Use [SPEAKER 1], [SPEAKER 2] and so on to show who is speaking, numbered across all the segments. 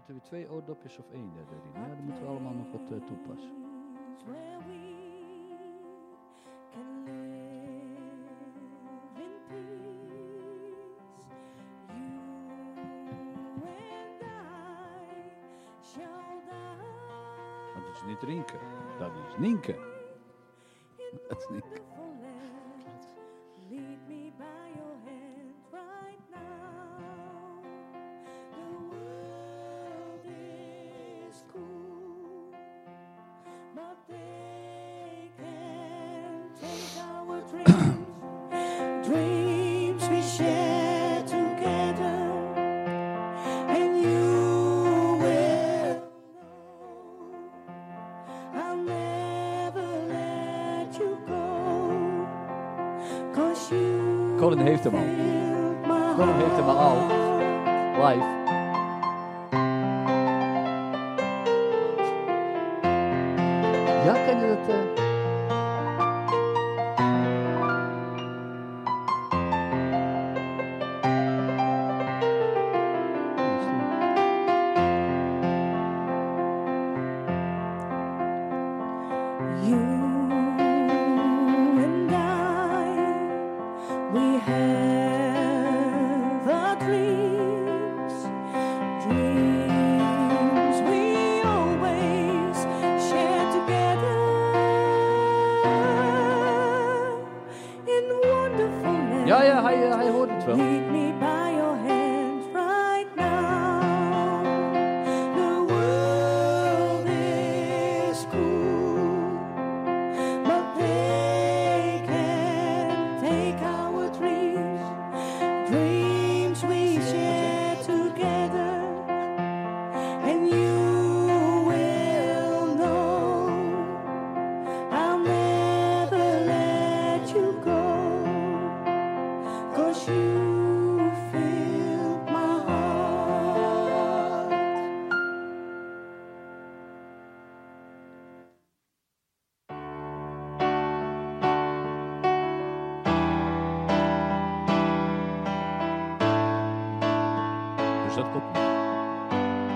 [SPEAKER 1] Moeten we twee oordopjes of één? Ja, dan moeten we allemaal nog wat eh, toepassen. Dat is niet drinken, dat is ninken. Dat is
[SPEAKER 2] ninken.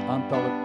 [SPEAKER 2] Antalya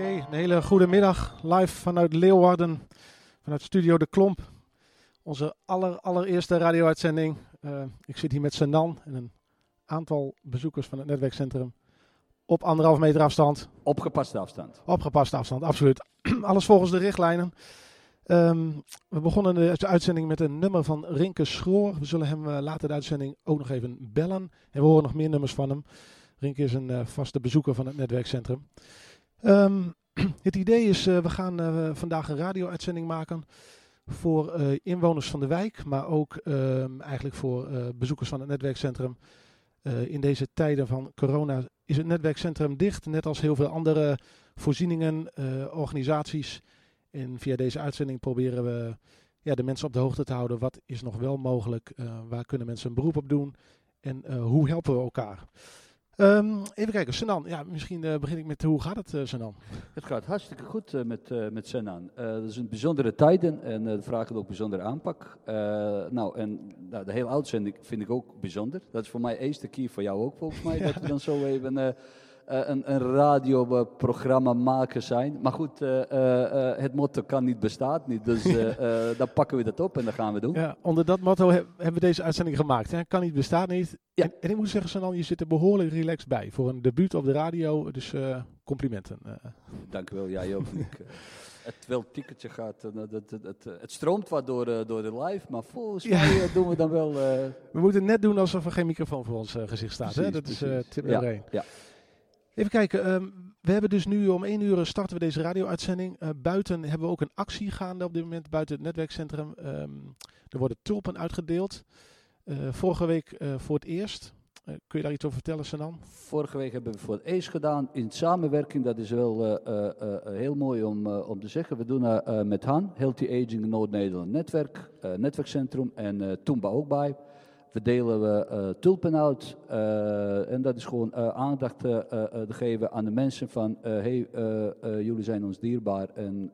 [SPEAKER 3] Oké, een hele goede middag. Live vanuit Leeuwarden, vanuit Studio De Klomp. Onze aller, allereerste radio-uitzending. Eh, ik zit hier met Senan en een aantal bezoekers van het netwerkcentrum. Op anderhalf meter afstand.
[SPEAKER 1] Opgepaste afstand.
[SPEAKER 3] Opgepaste afstand, absoluut. Alles volgens de richtlijnen. Ehm, we begonnen de uitzending met een nummer van Rinke Schroor. We zullen hem eh, later de uitzending ook nog even bellen. En we horen nog meer nummers van hem. Rinke is een eh, vaste bezoeker van het netwerkcentrum. Ehm, het idee is, uh, we gaan uh, vandaag een radio-uitzending maken voor uh, inwoners van de wijk, maar ook ehm, eigenlijk voor bezoekers van het netwerkcentrum. in deze tijden van corona is het netwerkcentrum dicht, net als heel veel andere voorzieningen, organisaties. En via deze uitzending proberen we ja, de mensen op de hoogte te houden. Wat is nog wel mogelijk? waar kunnen mensen een beroep op doen? En hoe helpen we elkaar? Um, even kijken, Senan. Ja, misschien uh, begin ik met hoe gaat het, uh, Senan?
[SPEAKER 1] Het gaat hartstikke goed uh, met, met Senan. Het is een bijzondere tijden en dat vraagt ook bijzondere aanpak. nou, en nou, de hele uitzending vind ik ook bijzonder. Dat is voor mij eerste keer, voor jou ook volgens mij, ja. dat we dan zo even een, een radioprogramma maken zijn. Maar goed, uh, uh, het motto kan niet, bestaat niet. Dus dan pakken we dat op en dat gaan we doen.
[SPEAKER 3] Ja, onder dat motto he hebben we deze uitzending gemaakt. Hè? Kan niet, bestaat niet. Ja. En, en ik moet zeggen, Sanan, je zit er behoorlijk relaxed bij. Voor een debuut op de radio, dus complimenten.
[SPEAKER 1] Dank u wel, jij ook. het wel ticketje gaat, het, het, het, het, stroomt wat door, door de live, maar volgens ja. mij doen we dan wel...
[SPEAKER 3] We moeten net doen alsof er geen microfoon voor ons gezicht staat. Precies, hè? Dat precies. is tip nummer
[SPEAKER 1] ja. Ja.
[SPEAKER 3] Even kijken, um, we hebben dus nu om 1 uur starten we deze radio-uitzending. Uh, buiten hebben we ook een actie gaande op dit moment buiten het netwerkcentrum. Um, er worden tulpen uitgedeeld. Uh, vorige week uh, voor het eerst. kun je daar iets over vertellen, Sanan?
[SPEAKER 1] Vorige week hebben we voor het eerst gedaan in samenwerking. Dat is wel heel mooi om, om te zeggen. We doen met Han, Healthy Aging Noord-Nederland Netwerk, Netwerkcentrum en Toomba ook bij. We delen we uh, tulpen uit. Uh, en dat is gewoon uh, aandacht te geven aan de mensen van... hey, jullie zijn ons dierbaar en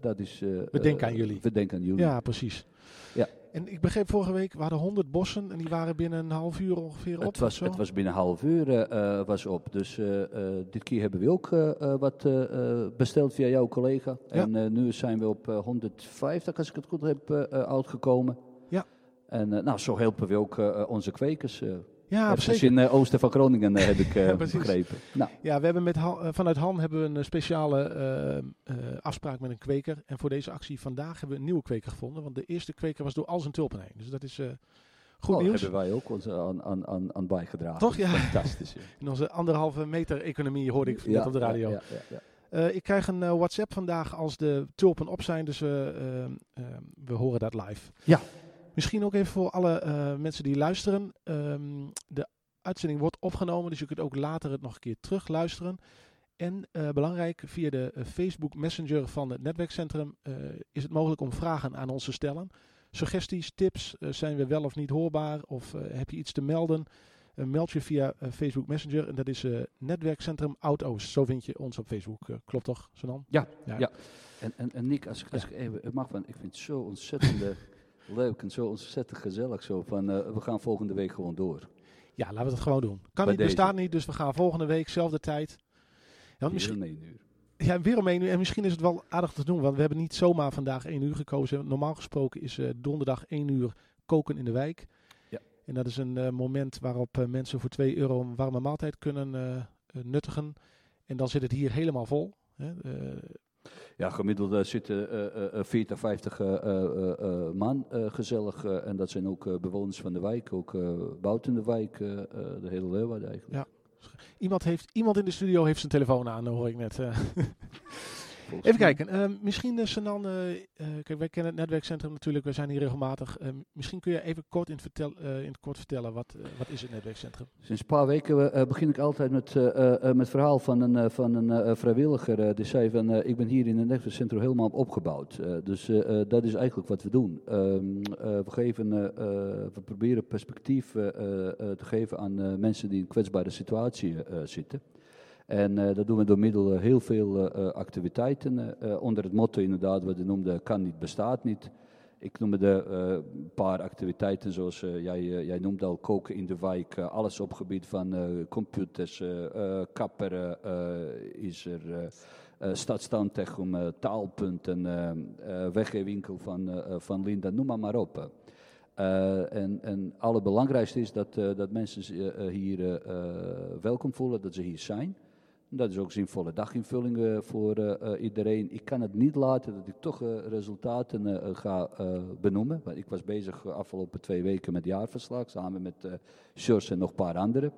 [SPEAKER 1] dat is...
[SPEAKER 3] we denken aan jullie.
[SPEAKER 1] We denken aan jullie.
[SPEAKER 3] Ja, precies.
[SPEAKER 1] Ja.
[SPEAKER 3] En ik begreep vorige week, waren er 100 bossen en die waren binnen een half uur ongeveer op?
[SPEAKER 1] Het was, het was binnen een half uur was op. Dus dit keer hebben we ook wat besteld via jouw collega. Ja. En nu zijn we op 150, als ik het goed heb, uitgekomen. En uh, nou, zo helpen we ook uh, onze kwekers.
[SPEAKER 3] Ja,
[SPEAKER 1] precies. in uh, oosten van Groningen heb ik ja, begrepen. Nou.
[SPEAKER 3] Ja, we hebben met Han, vanuit Han hebben we een speciale afspraak met een kweker. En voor deze actie vandaag hebben we een nieuwe kweker gevonden. Want de eerste kweker was door al zijn tulpen heen. Dus dat is goed
[SPEAKER 1] oh,
[SPEAKER 3] nieuws.
[SPEAKER 1] hebben wij ook ons aan, aan, aan, aan bijgedragen.
[SPEAKER 3] Toch? Ja.
[SPEAKER 1] Fantastisch. Ja.
[SPEAKER 3] In onze anderhalve meter economie hoorde ik net op de radio.
[SPEAKER 1] Ja, ja,
[SPEAKER 3] ik krijg een WhatsApp vandaag als de tulpen op zijn, dus we, we horen dat live.
[SPEAKER 1] Ja.
[SPEAKER 3] Misschien ook even voor alle uh, mensen die luisteren. Um, de uitzending wordt opgenomen, dus je kunt ook later het nog een keer terug luisteren. En uh, belangrijk, via de uh, Facebook Messenger van het netwerkcentrum is het mogelijk om vragen aan ons te stellen. Suggesties, tips, zijn we wel of niet hoorbaar of heb je iets te melden? meld je via Facebook Messenger en dat is netwerkcentrum Oud-Oost. Zo vind je ons op Facebook. klopt toch, Sanan?
[SPEAKER 1] Ja, ja. ja. En, en, en Nick, als, als ja. ik even mag, van, ik vind het zo ontzettend leuk en zo ontzettend gezellig. Zo van, uh, we gaan volgende week gewoon door.
[SPEAKER 3] Ja, laten we dat gewoon doen. Kan Bij niet, bestaat niet, dus we gaan volgende week, zelfde tijd.
[SPEAKER 1] Ja, misschien, één uur.
[SPEAKER 3] Ja, weer om één uur. En misschien is het wel aardig te doen, want we hebben niet zomaar vandaag één uur gekozen. Normaal gesproken is uh, donderdag één uur koken in de wijk.
[SPEAKER 1] Ja.
[SPEAKER 3] En dat is een uh, moment waarop mensen voor 2 euro een warme maaltijd kunnen nuttigen. En dan zit het hier helemaal vol. Hè.
[SPEAKER 1] Ja, gemiddeld uh, zitten uh, 40, 50 man gezellig. en dat zijn ook bewoners van de wijk, ook buiten de wijk, de hele Leeuwarden eigenlijk.
[SPEAKER 3] Ja. Iemand, heeft, iemand in de studio heeft zijn telefoon aan, hoor ik net. Even kijken, uh, misschien uh, Sanan, uh, kijk, wij kennen het netwerkcentrum natuurlijk, we zijn hier regelmatig. misschien kun je even kort in, het, vertel, in het kort vertellen, wat, wat is het netwerkcentrum?
[SPEAKER 1] Sinds een paar weken begin ik altijd met, met het verhaal van een, van een vrijwilliger. die zei van, ik ben hier in het netwerkcentrum helemaal opgebouwd. dus dat is eigenlijk wat we doen. Ehm, we, geven, we proberen perspectief te geven aan mensen die in een kwetsbare situatie zitten. En uh, dat doen we door middel uh, heel veel uh, activiteiten. onder het motto inderdaad, wat je noemde, kan niet, bestaat niet. Ik noemde een paar activiteiten zoals, jij, jij noemde al koken in de wijk. alles op gebied van computers, kapper is er. eh Stadstown Techum, eh, Taalpunt, en eh, eh, weggeefwinkel van, eh, eh, van Linda, noem maar maar op. Eh, en, het allerbelangrijkste is dat, eh, dat mensen eh, hier eh, eh, welkom voelen, dat ze hier zijn. Dat is ook zinvolle daginvulling eh, voor eh, eh, iedereen. Ik kan het niet laten dat ik toch resultaten ga benoemen. Want ik was bezig de afgelopen twee weken met jaarverslag, samen met Sjors en nog een paar anderen.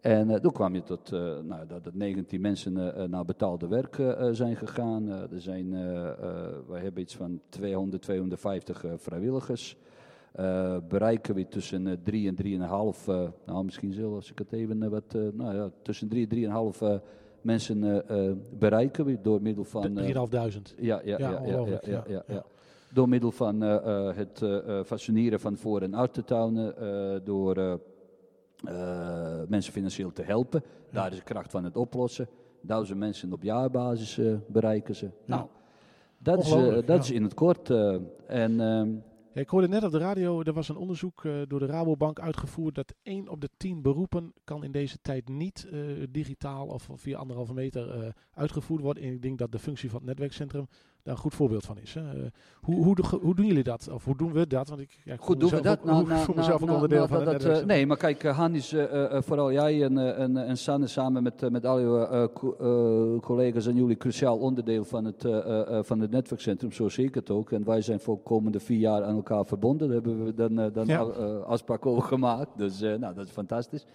[SPEAKER 1] En toen kwam je tot nou, dat, dat 19 mensen naar betaalde werk zijn gegaan. Er zijn, we hebben iets van 200, 250 eh, vrijwilligers. Eh, bereiken we tussen eh, 3 en 3,5, eh nou misschien zelfs als ik het even eh, wat, eh, nou ja, tussen 3 en 3,5 eh, mensen eh, eh, bereiken we door middel van... eh,
[SPEAKER 3] 3.500.
[SPEAKER 1] ja, ja, ja, ja, ja. Door middel van eh, eh, het eh, eh, fascineren van voor- en achtertuinen, eh, door eh, eh, mensen financieel te helpen. Daar is de kracht van het oplossen. Duizend mensen op jaarbasis eh, bereiken ze. Nou, dat, is, eh, dat is in het kort. eh, en ehm,
[SPEAKER 3] ik hoorde net op de radio, er was een onderzoek eh, door de Rabobank uitgevoerd dat 1 op de 10 beroepen kan in deze tijd niet eh, digitaal of via anderhalve meter eh, uitgevoerd worden. En ik denk dat de functie van het netwerkcentrum daar een goed voorbeeld van is. Hè. Eh, hoe, hoe, hoe doen jullie dat? Of hoe doen we dat? Want ik, ja, ik
[SPEAKER 1] Goed, doen we dat?
[SPEAKER 3] ook-
[SPEAKER 1] Nou, nou,
[SPEAKER 3] voel
[SPEAKER 1] nou,
[SPEAKER 3] mezelf ook
[SPEAKER 1] nou,
[SPEAKER 3] onderdeel van
[SPEAKER 1] dat- eh. Nee, maar kijk, eh, Han is vooral jij en, en, en Sanne samen met, met al co- eh, collega's en jullie cruciaal onderdeel van het, van het netwerkcentrum, zo zie ik het ook. En wij zijn voor de komende vier jaar aan elkaar verbonden. Daar hebben we dan, dan
[SPEAKER 3] Ja.
[SPEAKER 1] afspraak over gemaakt. Dus nou, dat is fantastisch.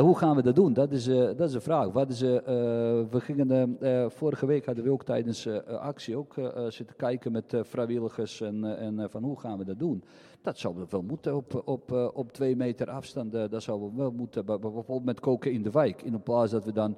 [SPEAKER 1] Hoe gaan we dat doen? Dat is, dat is de vraag. Wat is, we gingen, vorige week hadden we ook tijdens actie ook eh, eh, zitten kijken met eh, vrijwilligers en, en van hoe gaan we dat doen. Dat zou wel moeten op, op, op twee meter afstand. dat zou wel moeten. Bij- Bijvoorbeeld met koken in de wijk. In plaats dat we dan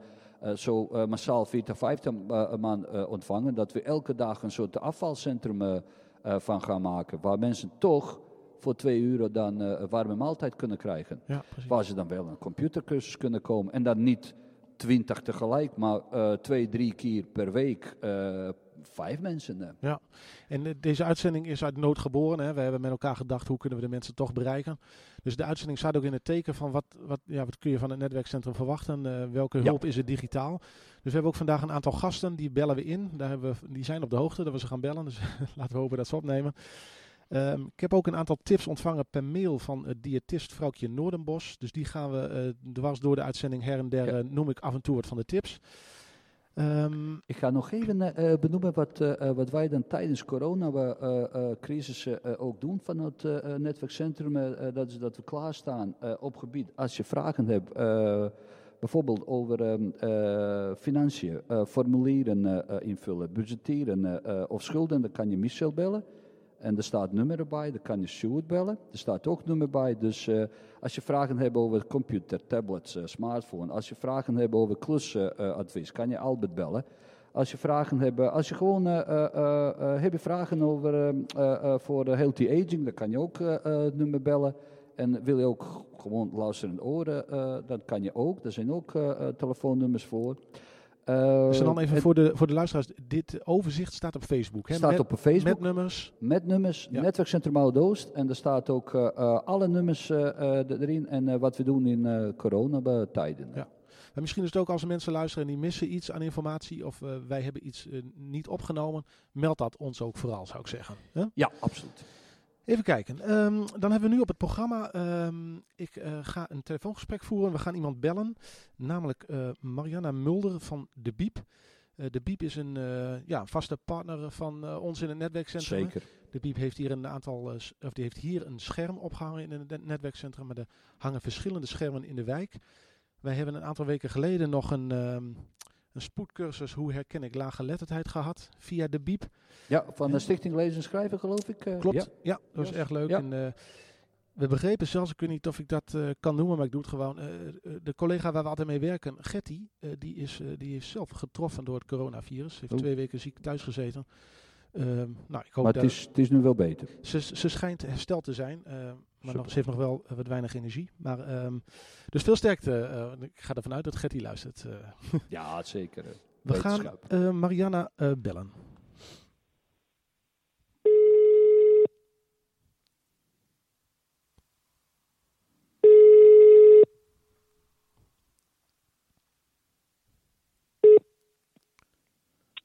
[SPEAKER 1] zo massaal 40, 50 eh, een maand eh, ontvangen. Dat we elke dag een soort afvalcentrum van gaan maken. Waar mensen toch voor twee uur dan een warme maaltijd kunnen krijgen.
[SPEAKER 3] Ja.
[SPEAKER 1] Waar ze dan wel een computercursus kunnen komen. En dan niet twintig tegelijk, maar twee, drie keer per week vijf mensen. eh.
[SPEAKER 3] En eh, deze uitzending is uit nood geboren. Hè. We hebben met elkaar gedacht, hoe kunnen we de mensen toch bereiken? Dus de uitzending staat ook in het teken van wat, wat, ja, wat kun je van het netwerkcentrum verwachten? eh, welke
[SPEAKER 1] Ja.
[SPEAKER 3] hulp is er digitaal? Dus we hebben ook vandaag een aantal gasten, die bellen we in. Daar hebben we, die zijn op de hoogte dat we ze gaan bellen, dus laten we hopen dat ze opnemen. Ehm, ik heb ook een aantal tips ontvangen per mail van het diëtist vrouwtje Noordenbos. Dus die gaan we eh, dwars door de uitzending her en der
[SPEAKER 1] Ja.
[SPEAKER 3] noem ik af en toe wat van de tips. Ehm,
[SPEAKER 1] Ik ga nog even eh, eh, benoemen wat, eh, wat wij dan tijdens corona-crisis ook doen van het netwerkcentrum. dat is dat we klaarstaan op gebied. Als je vragen hebt, bijvoorbeeld over ehm, eh, financiën, formulieren invullen, budgetteren of schulden, dan kan je Michel bellen. En er staat nummer erbij, dan kan je Stuart bellen. Er staat ook nummer bij. Dus eh, als je vragen hebt over computer, tablets, eh, smartphone. Als je vragen hebt over klusadvies, kan je Albert bellen. Als je vragen hebt, als je gewoon eh, eh, eh, eh, heb je vragen over ehm, eh, eh, voor eh, healthy aging, dan kan je ook eh, eh, het nummer bellen. En wil je ook gewoon luisterende oren, eh dat kan je ook. Er zijn ook eh, eh, telefoonnummers voor. Eh,
[SPEAKER 3] dus dan even
[SPEAKER 1] het
[SPEAKER 3] voor de, voor de luisteraars. Dit overzicht staat op Facebook. Hè?
[SPEAKER 1] staat
[SPEAKER 3] met,
[SPEAKER 1] op Facebook.
[SPEAKER 3] met nummers.
[SPEAKER 1] Met nummers,
[SPEAKER 3] Ja.
[SPEAKER 1] netwerkcentrum Oud-Oost. En er staat ook eh, eh, alle nummers eh, eh, erin en eh, wat we doen in eh coronatijden.
[SPEAKER 3] Ja. En misschien is het ook als mensen luisteren en die missen iets aan informatie of eh, wij hebben iets eh, niet opgenomen, meld dat ons ook vooral, zou ik zeggen.
[SPEAKER 1] Ja, absoluut.
[SPEAKER 3] Even kijken. Ehm, dan hebben we nu op het programma, ehm, ik eh, ga een telefoongesprek voeren. We gaan iemand bellen, namelijk Mariana Mulder van De Biep. Eh, de Biep is een ja, vaste partner van ons in het netwerkcentrum.
[SPEAKER 1] Zeker.
[SPEAKER 3] De Biep heeft hier een aantal, of die heeft hier een scherm opgehangen in het net- netwerkcentrum, maar er hangen verschillende schermen in de wijk. Wij hebben een aantal weken geleden nog een, ehm, een spoedcursus hoe herken ik laaggeletterdheid gehad via de Biep.
[SPEAKER 1] Ja, van de. Stichting Lezen en Schrijven geloof ik. eh,
[SPEAKER 3] Klopt,
[SPEAKER 1] ja.
[SPEAKER 3] ja, dat was
[SPEAKER 1] Jos?
[SPEAKER 3] erg leuk.
[SPEAKER 1] Ja.
[SPEAKER 3] En, eh, we begrepen zelfs, ik weet niet of ik dat eh, kan noemen, maar ik doe het gewoon. de collega waar we altijd mee werken, Getty, die, is, die is zelf getroffen door het coronavirus. Heeft
[SPEAKER 1] Oh.
[SPEAKER 3] twee weken ziek thuis gezeten. Ehm, nou, ik hoop
[SPEAKER 1] Maar het is, het is nu wel beter.
[SPEAKER 3] ze, ze schijnt hersteld te zijn, eh, maar nog, ze heeft nog wel eh, wat weinig energie. Maar, ehm, dus veel sterkte. eh, ik ga ervan uit dat Getty luistert. eh.
[SPEAKER 1] Ja, zeker.
[SPEAKER 3] we gaan eh, Mariana eh, bellen.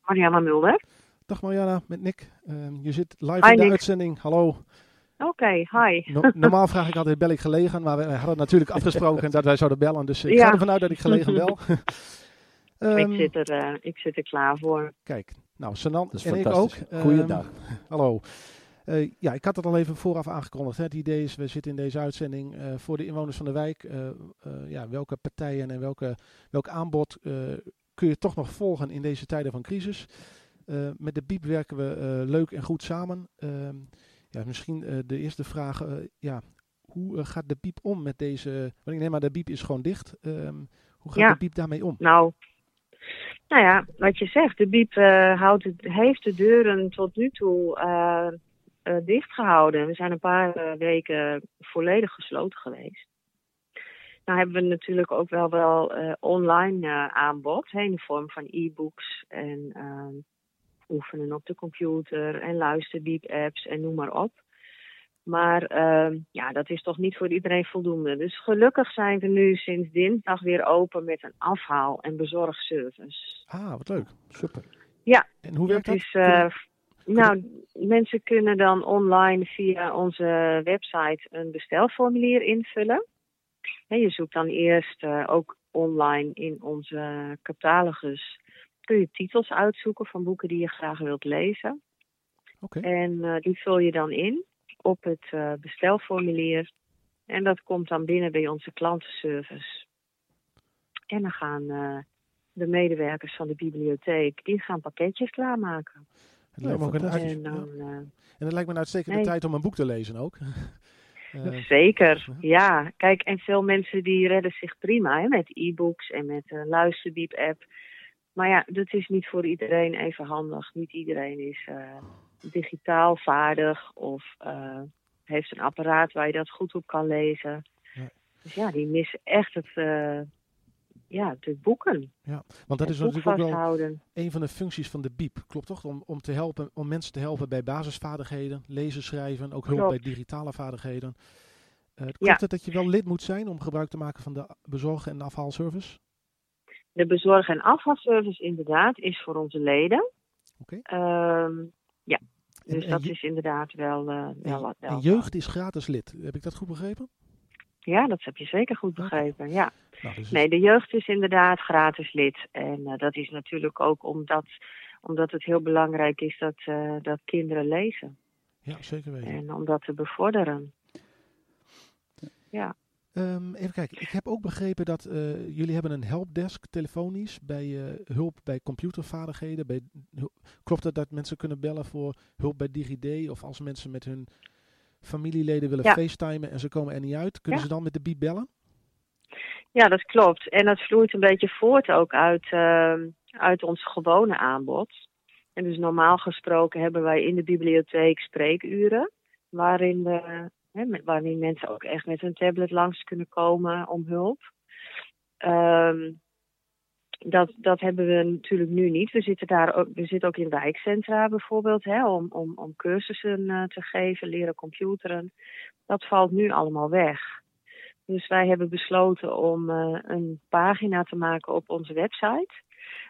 [SPEAKER 4] Marianne Mulder.
[SPEAKER 3] Dag Mariana, met Nick. Ehm, je zit live
[SPEAKER 4] Hi,
[SPEAKER 3] in de
[SPEAKER 4] Nick.
[SPEAKER 3] uitzending. Hallo.
[SPEAKER 4] Oké, hi.
[SPEAKER 3] No- normaal vraag ik altijd bel ik gelegen, maar we hadden natuurlijk afgesproken dat wij zouden bellen. Dus ik ga ervan uit dat ik gelegen bel. Ehm,
[SPEAKER 4] ik, zit er, eh, ik zit er klaar voor.
[SPEAKER 3] Kijk, nou Sanan
[SPEAKER 1] Dat is
[SPEAKER 3] en ik ook.
[SPEAKER 1] fantastisch.
[SPEAKER 3] Ehm,
[SPEAKER 1] Goeiedag.
[SPEAKER 3] hallo. Eh, ja, ik had het al even vooraf aangekondigd. Hè. Het idee is, we zitten in deze uitzending eh, voor de inwoners van de wijk. eh, eh, ja, welke partijen en welke, welk aanbod eh, kun je toch nog volgen in deze tijden van crisis? Eh, met de BIEB werken we eh, leuk en goed samen. Ja, misschien eh, de eerste vraag. eh, ja, hoe eh, gaat de BIEB om met deze... Want ik neem maar, de BIEB is gewoon dicht. Ehm, hoe gaat
[SPEAKER 4] Ja.
[SPEAKER 3] de BIEB daarmee om?
[SPEAKER 4] Nou, nou ja, wat je zegt, de BIEB eh, houdt het, heeft de deuren tot nu toe eh, dicht gehouden. We zijn een paar weken volledig gesloten geweest. Nou hebben we natuurlijk ook wel wel online aanbod, hè, in de vorm van e-books en ehm, oefenen op de computer en luisterbiep-apps en noem maar op. Maar ehm, ja, dat is toch niet voor iedereen voldoende. Dus gelukkig zijn we nu sinds dinsdag weer open met een afhaal- en bezorgservice.
[SPEAKER 3] Ah, wat leuk.
[SPEAKER 1] Super.
[SPEAKER 4] Ja,
[SPEAKER 3] En hoe werkt
[SPEAKER 4] dat is, eh, nou, mensen kunnen dan online via onze website een bestelformulier invullen. Hè, je zoekt dan eerst eh, ook online in onze catalogus. Kun je titels uitzoeken van boeken die je graag wilt lezen.
[SPEAKER 3] Oké.
[SPEAKER 4] En eh, die vul je dan in op het eh, bestelformulier. En dat komt dan binnen bij onze klantenservice. En dan gaan eh, de medewerkers van de bibliotheek, die gaan pakketjes klaarmaken.
[SPEAKER 3] Het lijkt me ook een
[SPEAKER 1] fantastisch.
[SPEAKER 3] uit-
[SPEAKER 4] En dan,
[SPEAKER 3] En het lijkt me een uitstekende
[SPEAKER 4] Nee.
[SPEAKER 3] tijd om een boek te lezen ook. Eh,
[SPEAKER 4] Zeker, ja. Kijk, en veel mensen die redden zich prima hè, met e-books en met een luisterdiep-app. Maar ja, dat is niet voor iedereen even handig. Niet iedereen is eh, digitaal vaardig of eh, heeft een apparaat waar je dat goed op kan lezen.
[SPEAKER 3] Ja.
[SPEAKER 4] Dus ja, die missen echt het, eh, ja, de boeken.
[SPEAKER 3] ja, want dat is natuurlijk ook wel een van de functies van de BIEB. Klopt toch? Om, om, te helpen, om mensen te helpen bij basisvaardigheden, lezen, schrijven, ook hulp
[SPEAKER 4] Klopt.
[SPEAKER 3] bij digitale vaardigheden. Eh klopt
[SPEAKER 4] Ja.
[SPEAKER 3] het dat je wel lid moet zijn om gebruik te maken van de bezorg- en afhaalservice?
[SPEAKER 4] De bezorg- en afvalservice inderdaad is voor onze leden.
[SPEAKER 3] Oké.
[SPEAKER 4] Ehm, ja, dus
[SPEAKER 3] en
[SPEAKER 4] dat is inderdaad wel, eh, wel,
[SPEAKER 3] En,
[SPEAKER 4] wel,
[SPEAKER 3] en jeugd is gratis lid. Heb ik dat goed begrepen?
[SPEAKER 4] Ja, dat heb je zeker goed begrepen. Ja.
[SPEAKER 3] Nou, dus
[SPEAKER 4] Nee, de jeugd is inderdaad gratis lid. En eh, dat is natuurlijk ook omdat, omdat het heel belangrijk is dat, eh, dat kinderen lezen.
[SPEAKER 3] Ja, zeker weten.
[SPEAKER 4] En om dat te bevorderen. Ja,
[SPEAKER 3] Ehm, even kijken, ik heb ook begrepen dat eh, jullie hebben een helpdesk telefonisch bij eh, hulp bij computervaardigheden. Bij, klopt het dat mensen kunnen bellen voor hulp bij DigiD of als mensen met hun familieleden willen
[SPEAKER 4] Ja.
[SPEAKER 3] facetimen en ze komen er niet uit, kunnen
[SPEAKER 4] Ja.
[SPEAKER 3] ze dan met de biep bellen?
[SPEAKER 4] ja dat klopt. En dat vloeit een beetje voort ook uit, ehm, uit ons gewone aanbod. En dus normaal gesproken hebben wij in de bibliotheek spreekuren. Waarin, we, hè, waarin mensen ook echt met hun tablet langs kunnen komen om hulp. Ehm, dat, dat hebben we natuurlijk nu niet. We zitten, daar ook, we zitten ook in wijkcentra bijvoorbeeld, hè, om, om, om cursussen eh, te geven, leren computeren. Dat valt nu allemaal weg. Dus wij hebben besloten om eh, een pagina te maken op onze website,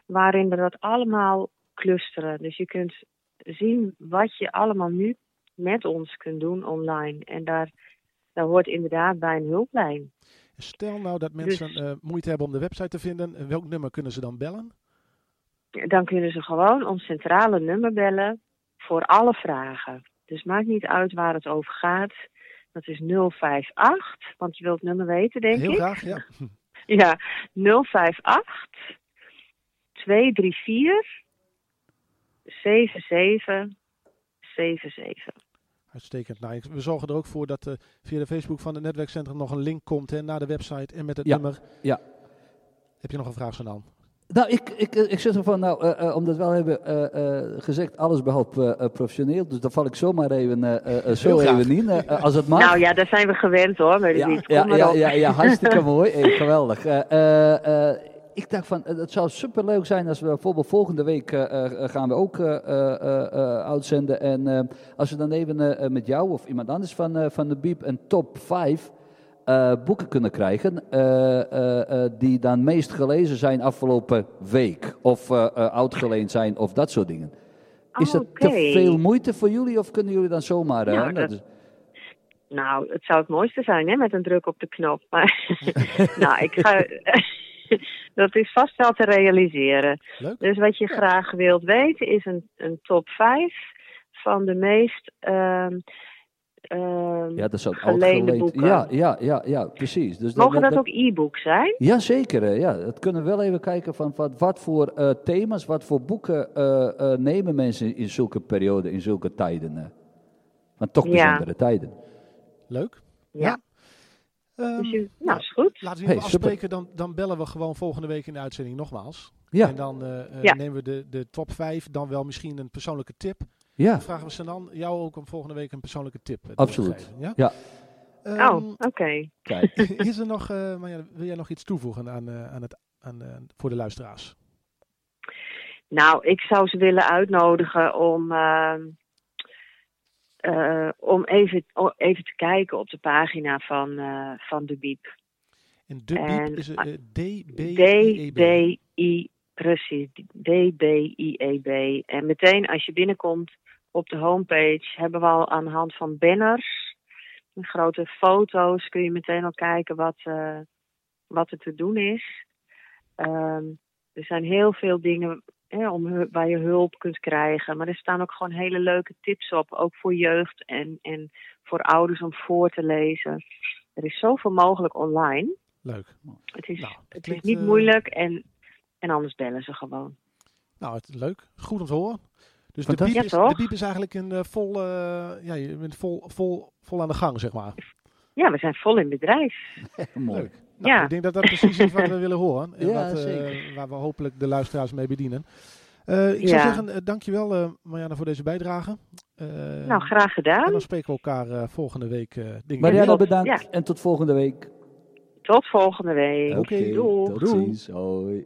[SPEAKER 4] waarin we dat allemaal clusteren. Dus je kunt zien wat je allemaal nu met ons kunt doen online. En daar, daar hoort inderdaad bij een hulplijn.
[SPEAKER 3] Stel nou dat mensen
[SPEAKER 4] Dus-
[SPEAKER 3] eh, moeite hebben om de website te vinden, eh, welk nummer kunnen ze dan bellen?
[SPEAKER 4] Dan kunnen ze gewoon ons centrale nummer bellen voor alle vragen. Dus maakt niet uit waar het over gaat. Dat is 058, want je wilt het nummer weten, denk
[SPEAKER 3] Heel
[SPEAKER 4] ik.
[SPEAKER 3] graag, ja.
[SPEAKER 4] Ja, 058 234 7777.
[SPEAKER 3] Uitstekend. Nou, we zorgen er ook voor dat eh, via de Facebook van het netwerkcentrum nog een link komt hè, naar de website en met het
[SPEAKER 1] Ja,
[SPEAKER 3] nummer.
[SPEAKER 1] ja.
[SPEAKER 3] Heb je nog een vraag, Sanan?
[SPEAKER 1] Nou, ik, ik, eh, ik zit ervan, nou, eh, eh, omdat we wel hebben eh, eh, gezegd, alles behalve eh, eh, professioneel. Dus daar val ik zomaar even, eh, eh, eh, zo even in, als het mag.
[SPEAKER 4] Nou ja, daar zijn we gewend hoor, de
[SPEAKER 1] ja, ja,
[SPEAKER 4] maar
[SPEAKER 1] ja, ja, ja, hartstikke mooi. Hey, geweldig. Eh, eh, eh, ik dacht van, eh, het zou superleuk zijn als we bijvoorbeeld volgende week eh, eh, gaan we ook eh, eh, eh, eh, uitzenden. En eh, als we dan even eh, eh, met jou of iemand anders van, eh, van de Biep een top 5 eh, boeken kunnen krijgen eh, eh, eh, die dan meest gelezen zijn afgelopen week. Of eh, eh, uitgeleend zijn of dat soort dingen. Is dat te veel moeite voor jullie of kunnen jullie dan zomaar... eh,
[SPEAKER 4] Nou,
[SPEAKER 1] dat
[SPEAKER 4] dat-
[SPEAKER 1] is-
[SPEAKER 4] Nou, het zou het mooiste zijn, hè, met een druk op de knop. Maar nou, ik ga. dat is vast wel te realiseren.
[SPEAKER 3] Leuk.
[SPEAKER 4] Dus wat je graag wilt weten is een, een top 5 van de meest ehm, ehm,
[SPEAKER 1] ja, dat zou
[SPEAKER 4] geleende boeken.
[SPEAKER 1] Ja, ja, ja, ja, precies. Dus
[SPEAKER 4] Mogen dat ook e-books zijn?
[SPEAKER 1] Ja, zeker. eh, Ja. Dat kunnen we wel even kijken van wat, wat voor eh, thema's, wat voor boeken eh, eh, nemen mensen in zulke perioden, in zulke tijden. Want toch
[SPEAKER 4] Ja.
[SPEAKER 1] bijzondere tijden.
[SPEAKER 3] Leuk.
[SPEAKER 4] Ja.
[SPEAKER 3] Ehm,
[SPEAKER 4] Dus je,
[SPEAKER 3] nou,
[SPEAKER 4] is goed.
[SPEAKER 3] laten we
[SPEAKER 1] Hey,
[SPEAKER 3] afspreken, dan, dan bellen we gewoon volgende week in de uitzending nogmaals.
[SPEAKER 1] Ja,
[SPEAKER 3] En dan eh, eh,
[SPEAKER 4] Ja.
[SPEAKER 3] nemen we de, de top 5, dan wel misschien een persoonlijke tip.
[SPEAKER 1] ja,
[SPEAKER 3] Dan vragen we Sanan jou ook om volgende week een persoonlijke tip eh,
[SPEAKER 1] Absoluut.
[SPEAKER 3] geven, Ja?
[SPEAKER 1] Ja.
[SPEAKER 3] Ehm,
[SPEAKER 4] oh, oké.
[SPEAKER 1] kijk.
[SPEAKER 3] is er nog, eh, wil jij nog iets toevoegen aan, eh, aan het, aan, eh, voor de luisteraars?
[SPEAKER 4] Nou, ik zou ze willen uitnodigen om, eh, om even, even te kijken op de pagina van, eh, van de Biep.
[SPEAKER 3] En de biep is eh, DB.
[SPEAKER 4] D-B-I, precies, D-B-I-E-B. En meteen als je binnenkomt op de homepage hebben we al aan de hand van banners, grote foto's, kun je meteen al kijken wat, wat er te doen is. Ehm, er zijn heel veel dingen hè, om, waar je hulp kunt krijgen. Maar er staan ook gewoon hele leuke tips op, ook voor jeugd en, en voor ouders om voor te lezen. Er is zoveel mogelijk online.
[SPEAKER 3] Leuk.
[SPEAKER 4] Het is,
[SPEAKER 3] Nou,
[SPEAKER 4] het
[SPEAKER 3] klinkt,
[SPEAKER 4] is niet
[SPEAKER 3] eh,
[SPEAKER 4] moeilijk en, en anders bellen ze gewoon.
[SPEAKER 3] Nou, het, leuk. Goed om te horen. Dus de biep, is,
[SPEAKER 4] Ja,
[SPEAKER 3] de is eigenlijk een eh, vol, eh, ja, je bent vol, vol, vol aan de gang, zeg maar.
[SPEAKER 4] Ja, we zijn vol in bedrijf.
[SPEAKER 1] Mooi.
[SPEAKER 3] Leuk. Nou,
[SPEAKER 4] Ja.
[SPEAKER 3] Ik denk dat dat precies is wat we willen horen. En
[SPEAKER 1] Ja,
[SPEAKER 3] wat, eh,
[SPEAKER 1] zeker.
[SPEAKER 3] waar we hopelijk de luisteraars mee bedienen. Eh, ik zou
[SPEAKER 4] Ja.
[SPEAKER 3] zeggen, eh, dankjewel eh Marianne voor deze bijdrage. Eh,
[SPEAKER 4] nou, graag
[SPEAKER 3] En
[SPEAKER 4] gedaan.
[SPEAKER 3] dan spreken we elkaar eh, volgende week. eh dingen
[SPEAKER 1] Marianne, bedankt
[SPEAKER 4] ja.
[SPEAKER 1] en tot volgende week.
[SPEAKER 4] Tot volgende week.
[SPEAKER 3] Oké,
[SPEAKER 4] Doeg.
[SPEAKER 1] tot ziens. Hoi.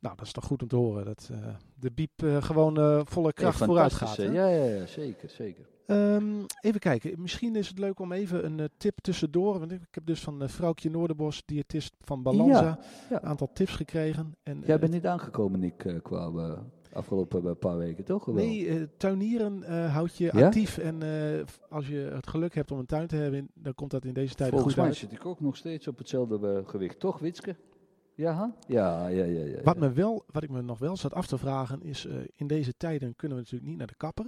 [SPEAKER 3] Nou, dat is toch goed om te horen. Dat eh, de biep gewoon eh, volle kracht
[SPEAKER 1] Hey,
[SPEAKER 3] vooruit gaat.
[SPEAKER 1] Ja, ja, ja, zeker, zeker.
[SPEAKER 3] Ehm, even kijken. Misschien is het leuk om even een eh, tip tussendoor. Want ik ik heb dus van uh, Vrouwtje Noorderbos, diëtist van Balanza,
[SPEAKER 1] Ja, ja.
[SPEAKER 3] een aantal tips gekregen. En,
[SPEAKER 1] Jij
[SPEAKER 3] eh,
[SPEAKER 1] bent niet aangekomen, Nick, qua eh, afgelopen paar weken, toch? Wel?
[SPEAKER 3] Nee, tuinieren eh, houdt je
[SPEAKER 1] Ja?
[SPEAKER 3] actief. En als je het geluk hebt om een tuin te hebben, dan komt dat in deze tijd
[SPEAKER 1] Volgens
[SPEAKER 3] goed
[SPEAKER 1] mij
[SPEAKER 3] uit.
[SPEAKER 1] zit ik ook nog steeds op hetzelfde gewicht, toch, Witske? Ja, ja, ja, ja. ja,
[SPEAKER 3] Wat, me wel, wat ik me nog wel zat af te vragen is, in deze tijden kunnen we natuurlijk niet naar de kapper.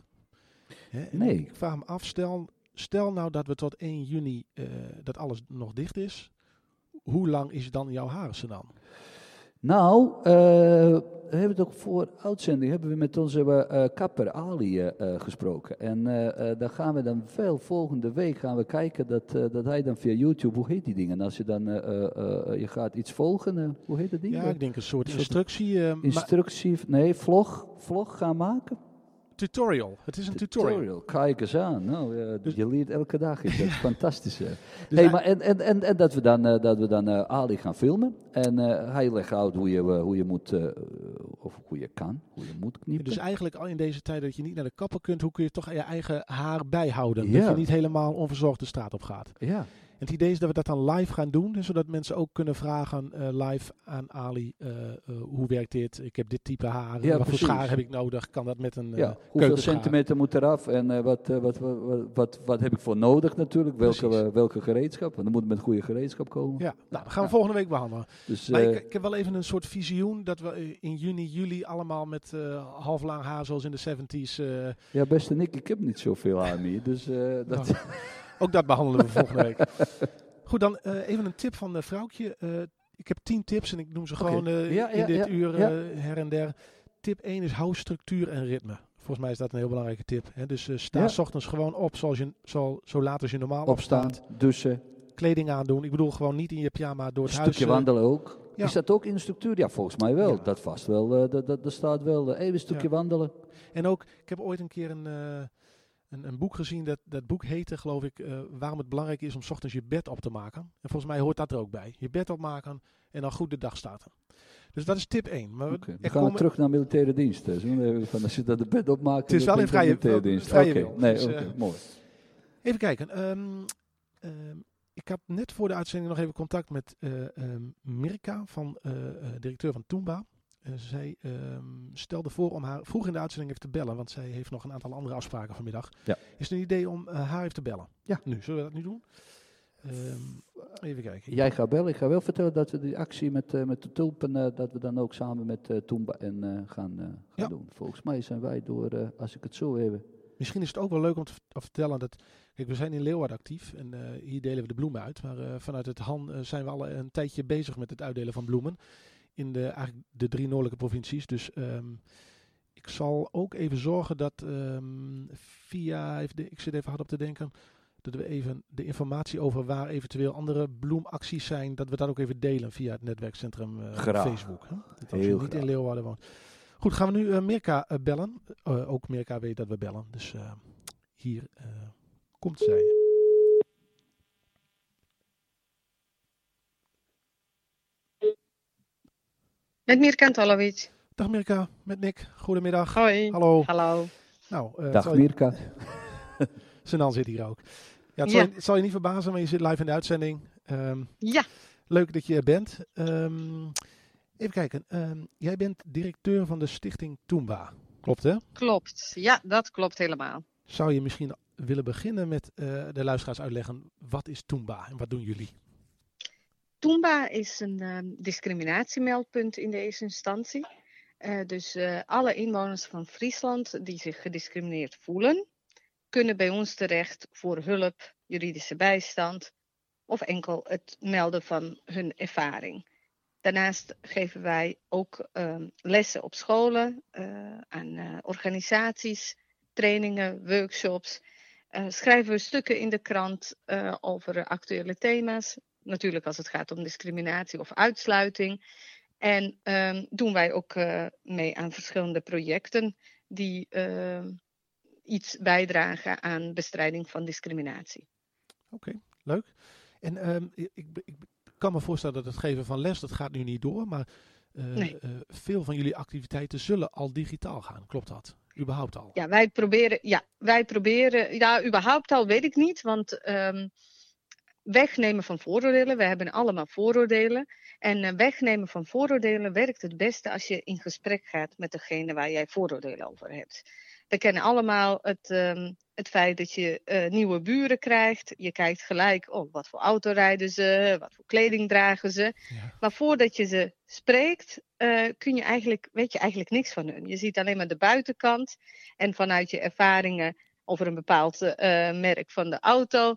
[SPEAKER 3] Hè?
[SPEAKER 1] Nee.
[SPEAKER 3] Ik vraag me af, stel, stel nou dat we tot 1 juni, eh, dat alles nog dicht is. Hoe lang is dan jouw haren dan?
[SPEAKER 1] Nou, eh, we hebben het ook voor uitzending hebben we met onze eh, kapper Ali gesproken. En daar gaan we dan wel volgende week gaan we kijken dat, dat hij dan via YouTube, hoe heet die dingen? Als je dan, je gaat iets volgen, hoe heet dat ding?
[SPEAKER 3] Ja, ik denk een soort instructie.
[SPEAKER 1] Instructie, nee, vlog, vlog gaan maken.
[SPEAKER 3] Tutorial. Het is een tutorial.
[SPEAKER 1] Kijk eens aan. Nou,
[SPEAKER 3] Dus-
[SPEAKER 1] je leert elke dag iets. Dat is fantastisch. hè.
[SPEAKER 3] Dus
[SPEAKER 1] hey, maar en, en, en, en dat we dan, eh, dat we dan eh, Ali gaan filmen. En eh, hij legt uit hoe je, hoe je moet, of hoe je kan, hoe je moet knippen.
[SPEAKER 3] Dus eigenlijk al in deze tijd dat je niet naar de kapper kunt, hoe kun je toch je eigen haar bijhouden?
[SPEAKER 1] Ja.
[SPEAKER 3] Dat je niet helemaal onverzorgd de straat op gaat.
[SPEAKER 1] ja,
[SPEAKER 3] het idee is dat we dat dan live gaan doen, zodat mensen ook kunnen vragen eh, live aan Ali, eh, eh, hoe werkt dit? Ik heb dit type haar,
[SPEAKER 1] Ja,
[SPEAKER 3] wat voor schaar heb ik nodig? Kan dat met een
[SPEAKER 1] ja. hoeveel centimeter moet eraf en wat, wat, wat, wat, wat, heb ik voor nodig natuurlijk? Welke,
[SPEAKER 3] Precies.
[SPEAKER 1] welke gereedschap? Want dan moet met goede gereedschap komen.
[SPEAKER 3] Ja, nou, dat gaan we volgende week behandelen.
[SPEAKER 1] Dus,
[SPEAKER 3] Maar ik, ik heb wel even een soort visioen dat we in juni, juli allemaal met half lang haar zoals in de 70s. eh,
[SPEAKER 1] ja, beste Nick, ik heb niet zoveel haar meer. Dus eh, dat,
[SPEAKER 3] nou, ook dat behandelen we volgende week. Goed, dan eh, even een tip van de vrouwtje. Eh, ik heb tien tips en ik noem ze gewoon eh,
[SPEAKER 1] Ja,
[SPEAKER 3] in
[SPEAKER 1] ja,
[SPEAKER 3] dit
[SPEAKER 1] ja,
[SPEAKER 3] uur eh, her en der. Tip 1 is hou structuur en ritme. Volgens mij is dat een heel belangrijke tip. Hè? Dus eh, sta s ochtends gewoon op zoals je, zo, zo laat als je normaal opstaat.
[SPEAKER 1] douchen,
[SPEAKER 3] Kleding aandoen. Ik bedoel gewoon niet in je pyjama door het huis.
[SPEAKER 1] stukje
[SPEAKER 3] eh,
[SPEAKER 1] wandelen ook.
[SPEAKER 3] ja.
[SPEAKER 1] Is dat ook in de structuur? Ja, volgens mij wel.
[SPEAKER 3] Ja.
[SPEAKER 1] Dat vast wel. eh, dat, dat, dat staat wel. eh, even een stukje
[SPEAKER 3] Ja.
[SPEAKER 1] wandelen.
[SPEAKER 3] En ook, ik heb ooit een keer een, eh, een, een boek gezien. Dat, dat boek heette, geloof ik, eh, waarom het belangrijk is om 's ochtends je bed op te maken. En volgens mij hoort dat er ook bij. Je bed opmaken en dan goed de dag starten. Dus dat is tip 1. Maar we-
[SPEAKER 1] gaan we
[SPEAKER 3] komen-
[SPEAKER 1] terug naar militaire dienst. hè. Zo, even van, als je dat de bed opmaakt.
[SPEAKER 3] Het is wel in vrije-
[SPEAKER 1] militaire dienst.
[SPEAKER 3] vrije.
[SPEAKER 1] Nee,
[SPEAKER 3] Dus, eh,
[SPEAKER 1] mooi.
[SPEAKER 3] Even kijken. ehm, ehm, ik had net voor de uitzending nog even contact met eh, ehm, Mirka, van, directeur van Toomba. Eh, zij ehm, stelde voor om haar vroeg in de uitzending even te bellen, want zij heeft nog een aantal andere afspraken vanmiddag.
[SPEAKER 1] Ja.
[SPEAKER 3] Is het een idee om eh, haar even te bellen?
[SPEAKER 1] Ja.
[SPEAKER 3] Nu, zullen we dat nu doen? Ehm, even kijken.
[SPEAKER 1] Jij gaat bellen. Ik ga wel vertellen dat we die actie met, eh, met de tulpen, dat we dan ook samen met eh Toomba en gaan, gaan
[SPEAKER 3] Ja.
[SPEAKER 1] doen. Volgens mij zijn wij door, als ik het zo heb.
[SPEAKER 3] Misschien is het ook wel leuk om te, vert- te vertellen dat. Kijk, we zijn in Leeuwarden actief en hier delen we de bloemen uit. Maar vanuit het Han zijn we al een tijdje bezig met het uitdelen van bloemen. In de, eigenlijk de drie noordelijke provincies. Dus ehm, ik zal ook even zorgen dat ehm, via. Even ik zit even hard op te denken. Dat we even de informatie over waar eventueel andere bloemacties zijn. Dat we dat ook even delen via het netwerkcentrum
[SPEAKER 1] Graag.
[SPEAKER 3] Facebook. Hè? Dat als je
[SPEAKER 1] Heel
[SPEAKER 3] niet in. Leeuwarden woont. Goed, gaan we nu Mirka eh, bellen. Ook Mirka weet dat we bellen. Dus hier komt zij.
[SPEAKER 5] Met Mirka Antolovic.
[SPEAKER 3] Dag Mirka, met Nick. Goedemiddag.
[SPEAKER 5] Hoi.
[SPEAKER 3] Hallo.
[SPEAKER 5] Hallo.
[SPEAKER 3] Nou, eh,
[SPEAKER 1] Dag
[SPEAKER 3] je-
[SPEAKER 1] Mirka.
[SPEAKER 3] Zenan zit hier ook. Ja, het,
[SPEAKER 5] Ja.
[SPEAKER 3] Zal, je, het zal je niet verbazen, maar je zit live in de uitzending. Ehm,
[SPEAKER 5] Ja,
[SPEAKER 3] leuk dat je er bent. Ehm, even kijken. Ehm, jij bent directeur van de stichting Toomba. Klopt hè?
[SPEAKER 5] klopt. Ja, dat klopt helemaal.
[SPEAKER 3] Zou je misschien willen beginnen met eh, de luisteraars uitleggen. Wat is Toomba en wat doen jullie?
[SPEAKER 5] Toomba is een ehm, discriminatiemeldpunt in deze instantie. Eh, dus eh, alle inwoners van Friesland die zich gediscrimineerd voelen, kunnen bij ons terecht voor hulp, juridische bijstand of enkel het melden van hun ervaring. Daarnaast geven wij ook ehm, lessen op scholen, eh, aan organisaties, trainingen, workshops. Schrijven we stukken in de krant over actuele thema's. Natuurlijk als het gaat om discriminatie of uitsluiting. En ehm, doen wij ook eh, mee aan verschillende projecten die ehm, iets bijdragen aan bestrijding van discriminatie.
[SPEAKER 3] Oké, leuk. En ehm, ik, ik, kan me voorstellen dat het geven van les, dat gaat nu niet door. Maar eh,
[SPEAKER 5] Nee.
[SPEAKER 3] eh, veel van jullie activiteiten zullen al digitaal gaan. Klopt dat? Überhaupt al?
[SPEAKER 5] Ja, wij proberen, ja, wij proberen, ja, überhaupt al weet ik niet, want wegnemen van vooroordelen, we hebben allemaal vooroordelen. En eh, wegnemen van vooroordelen werkt het beste als je in gesprek gaat met degene waar jij vooroordelen over hebt. We kennen allemaal het, ehm, het feit dat je eh, nieuwe buren krijgt. Je kijkt gelijk, oh, wat voor auto rijden ze, wat voor kleding dragen ze.
[SPEAKER 3] Ja.
[SPEAKER 5] Maar voordat je ze spreekt, eh, kun je eigenlijk, weet je eigenlijk niks van hun. Je ziet alleen maar de buitenkant. En vanuit je ervaringen over een bepaald merk van de auto,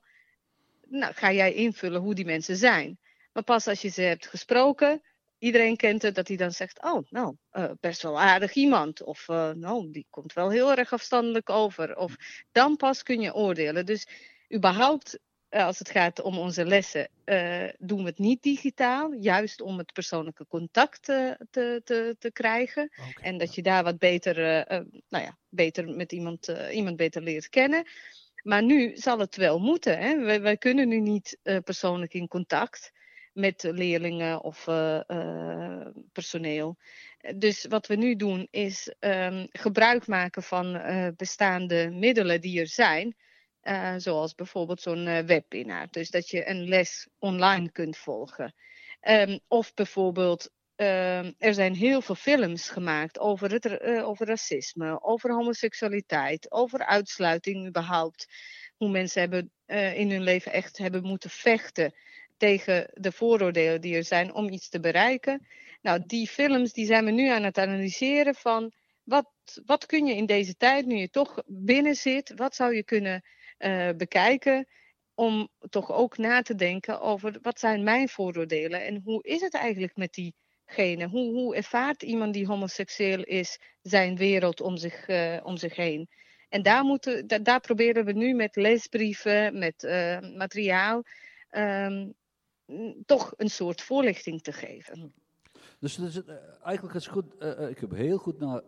[SPEAKER 5] nou, ga jij invullen hoe die mensen zijn. Maar pas als je ze hebt gesproken, iedereen kent het, dat hij dan zegt: Oh, nou, eh, best wel aardig iemand. Of eh, nou, die komt wel heel erg afstandelijk over. Of dan pas kun je oordelen. Dus überhaupt, eh, als het gaat om onze lessen, doen we het niet digitaal. Juist om het persoonlijke contact te, te, te krijgen. En dat je daar wat beter, nou ja, beter met iemand, iemand beter leert kennen. Maar nu zal het wel moeten. Hè? Wij, wij kunnen nu niet eh, persoonlijk in contact met leerlingen of eh, eh, personeel. Dus wat we nu doen is ehm, gebruik maken van bestaande middelen die er zijn. Zoals bijvoorbeeld zo'n webinar. Dus dat je een les online kunt volgen. Ehm, of bijvoorbeeld er zijn heel veel films gemaakt over, het, eh, over racisme, over homoseksualiteit, over uitsluiting überhaupt. Hoe mensen hebben, eh, in hun leven echt hebben moeten vechten tegen de vooroordelen die er zijn om iets te bereiken. Nou, die films die zijn we nu aan het analyseren van wat, wat kun je in deze tijd, nu je toch binnen zit, wat zou je kunnen eh, bekijken om toch ook na te denken over wat zijn mijn vooroordelen en hoe is het eigenlijk met die? Hoe, hoe ervaart iemand die homoseksueel is zijn wereld om zich, eh, om zich heen? En daar, moeten, da- daar proberen we nu met leesbrieven, met eh, materiaal, ehm, toch een soort voorlichting te geven.
[SPEAKER 1] Dus eh, eigenlijk is goed. ik heb heel goed naar